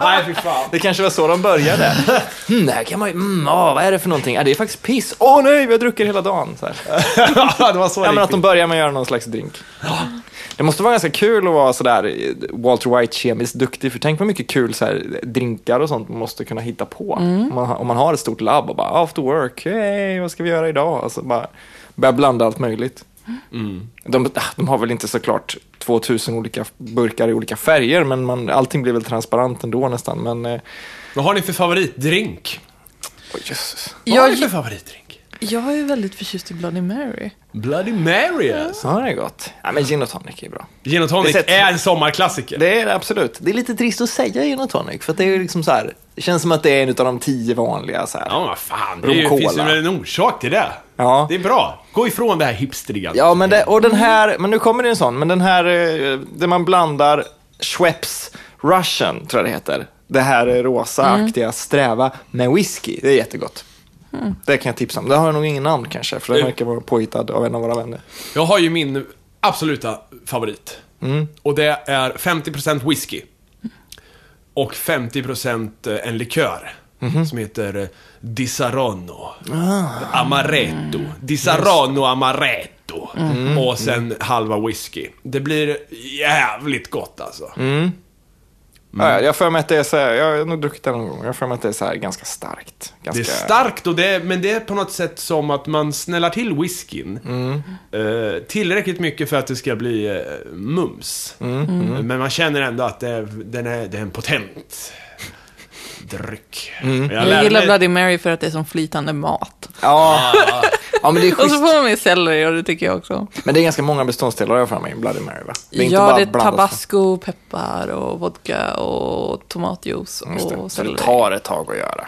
Nej, fy fan. Det kanske var så de började. Mm, det här kan man ju... Mm, åh, vad är det för någonting? Ja, det är faktiskt piss. Åh nej, vi har druckit hela dagen. Så här. Ja, det var så Ja, men att de börjar med att göra någon slags drink. Det måste vara ganska kul att vara sådär Walter White kemiskt duktig, för tänk vad mycket kul så här, drinkar och sånt man måste kunna hitta på. Om, man, har- om man har ett stort labb och bara after work, hej, vad ska vi göra idag? Alltså bara börja blanda allt möjligt. De, ah, de har väl inte såklart 2000 olika burkar i olika färger, men man, allting blir väl transparent ändå nästan. Men, eh, Vad har ni för favoritdrink? oj, jösses. Vad har ni Jag, för favoritdrink? Jag är väldigt förtjust i Bloody Mary. Bloody Mary alltså. Ja, det är gott. Ja, men gin och tonic är bra. Gin och tonic är sett- är en sommarklassiker. Det är det absolut. Det är lite trist att säga gin och tonic, för att det är ju liksom så här, det känns som att det är en av de tio vanliga så här. Ja, vad fan. Det är finns ju en orsak till det. Ja. Det är bra. Gå ifrån det här hipstriga. Ja, men, det, och den här, men nu kommer det en sån, men den här, eh, där man blandar Schweppes Russian, tror jag det heter. Det här eh, rosaaktiga sträva med whisky. Det är jättegott. Det kan jag tipsa om. Det har jag nog ingen namn kanske, för den Eh. verkar vara påhittad av en av våra vänner. Jag har ju min absoluta favorit. Mm. Och det är 50% whisky. Och 50% en likör. Mhm. Som heter eh, Disarano. Ah. Amaretto. Disarano Amaretto. Mm. Och sen halva whisky. Det blir jävligt gott alltså. Mm. Ja, ja, jag för mig att det är så här, jag har nog druckit den någon gång, jag för mig att det är så här ganska starkt. Ganska... Det är starkt, och det är, men det är på något sätt som att man snällar till whiskyn. Mm. Eh, tillräckligt mycket för att det ska bli eh, mums. Mm. Men man känner ändå att det är, den är, det är en potent dryck. Mm. Jag Jag, gillar mig- Bloody Mary för att det är som flytande mat. Ja. ja, men det är Och så schysst. får man med selleri och det tycker jag också. Men det är ganska många beståndsdelar jag för mig i Bloody Mary, va? Det är inte ja, bara det är tabasco, peppar och vodka och tomatjuice det. och Så det selleri. tar ett tag att göra.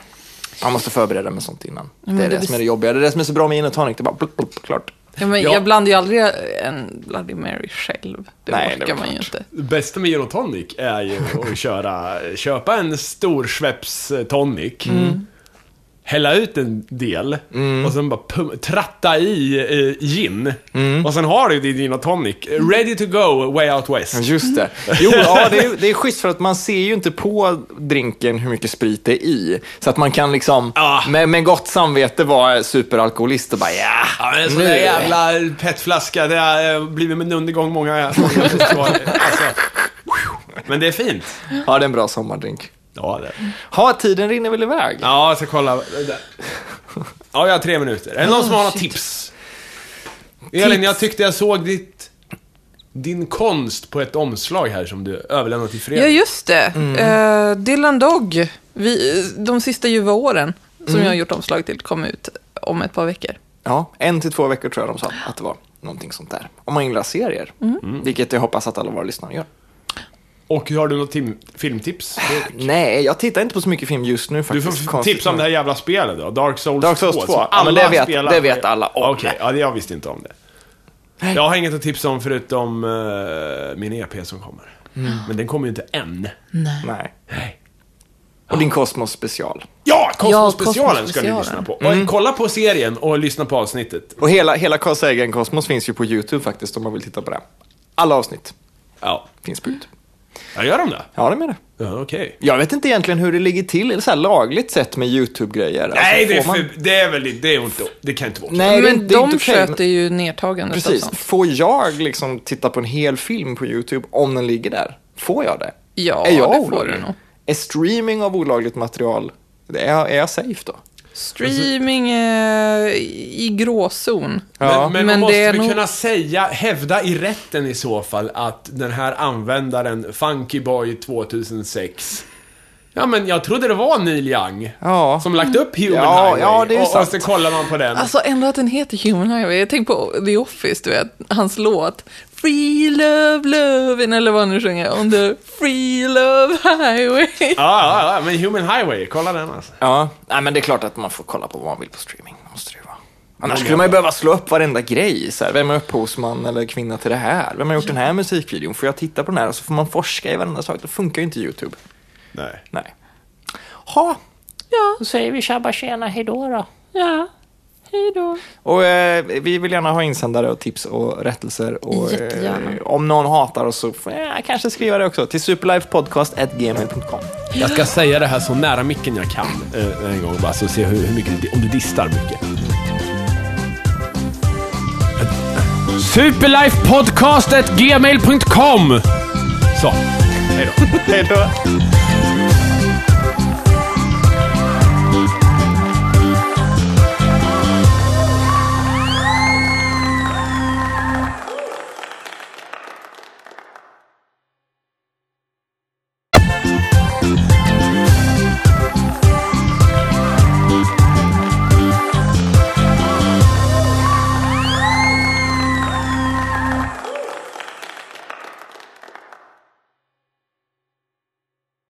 Man måste förbereda med sånt innan. men det är det, det som är det jobbiga. Det är det som är så bra med gin och tonic. Det är bara plupp, plupp, klart. Ja, men Ja. Jag blandar ju aldrig en Bloody Mary själv. Det Nej, det orkar är man ju inte. Det bästa med gin och tonic är ju att köra, köpa en stor Schweppes eh, tonic. Mm. Hälla ut en del och sen bara pum- tratta i eh, gin. Mm. Och sen har du din gin och tonic. Ready to go, way out west. Just det. Jo, ja, det är, det är schysst för att man ser ju inte på drinken hur mycket sprit det är i. Så att man kan liksom Ja. med, med gott samvete vara superalkoholist och bara ja, Ja, men en sån där jävla petflaska, det har eh, blivit en undergång många, många festivaler. Alltså. Men det är fint. Ja, det är en bra sommardrink. Ja, det. Ha, tiden rinner väl iväg? Ja, jag ska kolla. Ja, jag har tre minuter. Är det någon som har några shit. tips? Elin, jag tyckte jag såg ditt, din konst på ett omslag här som du överlämnade till Ja, Fredrik. just det. Eh, Dylan Dog, vi, de sista ljuva åren, som jag har gjort omslag till, kom ut om ett par veckor. Ja, en till två veckor tror jag de sa att det var. Någonting sånt där. Om man gillar serier. Vilket jag hoppas att alla våra lyssnare gör. Och har du något tim- filmtips? Nej, jag tittar inte på så mycket film just nu Du faktiskt. får konstigt tipsa om det här jävla spelet då. Dark Souls 2. Dark Souls 2. som Ja, men det vet- spelar det vet alla om. Okej, ja, det- jag visste inte om det. Jag har inget att tipsa om förutom eh, min EP som kommer. Men den kommer ju inte än. Nej. Nej. Och din Cosmos special. Ja, Kosmos-specialen Kosmos ska ni lyssna på. Och kolla på serien och lyssna på avsnittet. Och hela, hela Sagan Cosmos finns ju på YouTube faktiskt om man vill titta på det. Alla avsnitt Ja, finns på YouTube. Ja gör de det? Ja, det med det. Ja, okej. Jag vet inte egentligen hur det ligger till, så här lagligt sett med YouTube-grejer. Nej, Alltså, det är, får man- för, det är väl det är inte, det kan inte vara. Nej, Men det de sköter ju nedtagandet och Precis. sånt. Får jag liksom titta på en hel film på YouTube om den ligger där? Får jag det? Ja, är jag det får olaglig? du nog. Är streaming av olagligt material, är jag, är jag safe då? Streaming är i gråzon. Ja. Men, men, Men man måste vi nog- kunna säga, hävda i rätten i så fall att den här användaren, Funkyboy 2006, Ja men jag trodde det var Neil Young. Ja. Som lagt upp Human Ja, Highway. ja, det är och, och sant. så kollar man på den. Alltså ändå att den heter Human Highway. Jag tänker på The Office, du vet, hans låt. Free love, lovin' eller vad han nu sjunger. On the free love highway. Ja, ja, ja, men Human Highway, kolla den alltså. Ja, nej men det är klart att man får kolla på vad man vill på streaming. Måste det ju vara. Annars skulle man ju behöva slå upp varenda grej. Så här, vem är upphovsman eller kvinna till det här? Vem har gjort den här musikvideon? Får jag titta på den här? Och så får man forska i varenda sak. Det funkar ju inte YouTube. Nej. Nej. Ha, Ja, Då säger vi tjabba tjena, hejdå då. Ja, hejdå. Och eh, vi vill gärna ha insändare och tips och rättelser. Och, Jättegärna. eh, om någon hatar oss så får jag kanske skriva det också till superlifepodcast.gmail.com. Jag ska säga det här så nära micken jag kan eh, en gång bara, så se hur, hur mycket, om du distar mycket. Superlifepodcast.gmail.com Så, hej då. Hej då.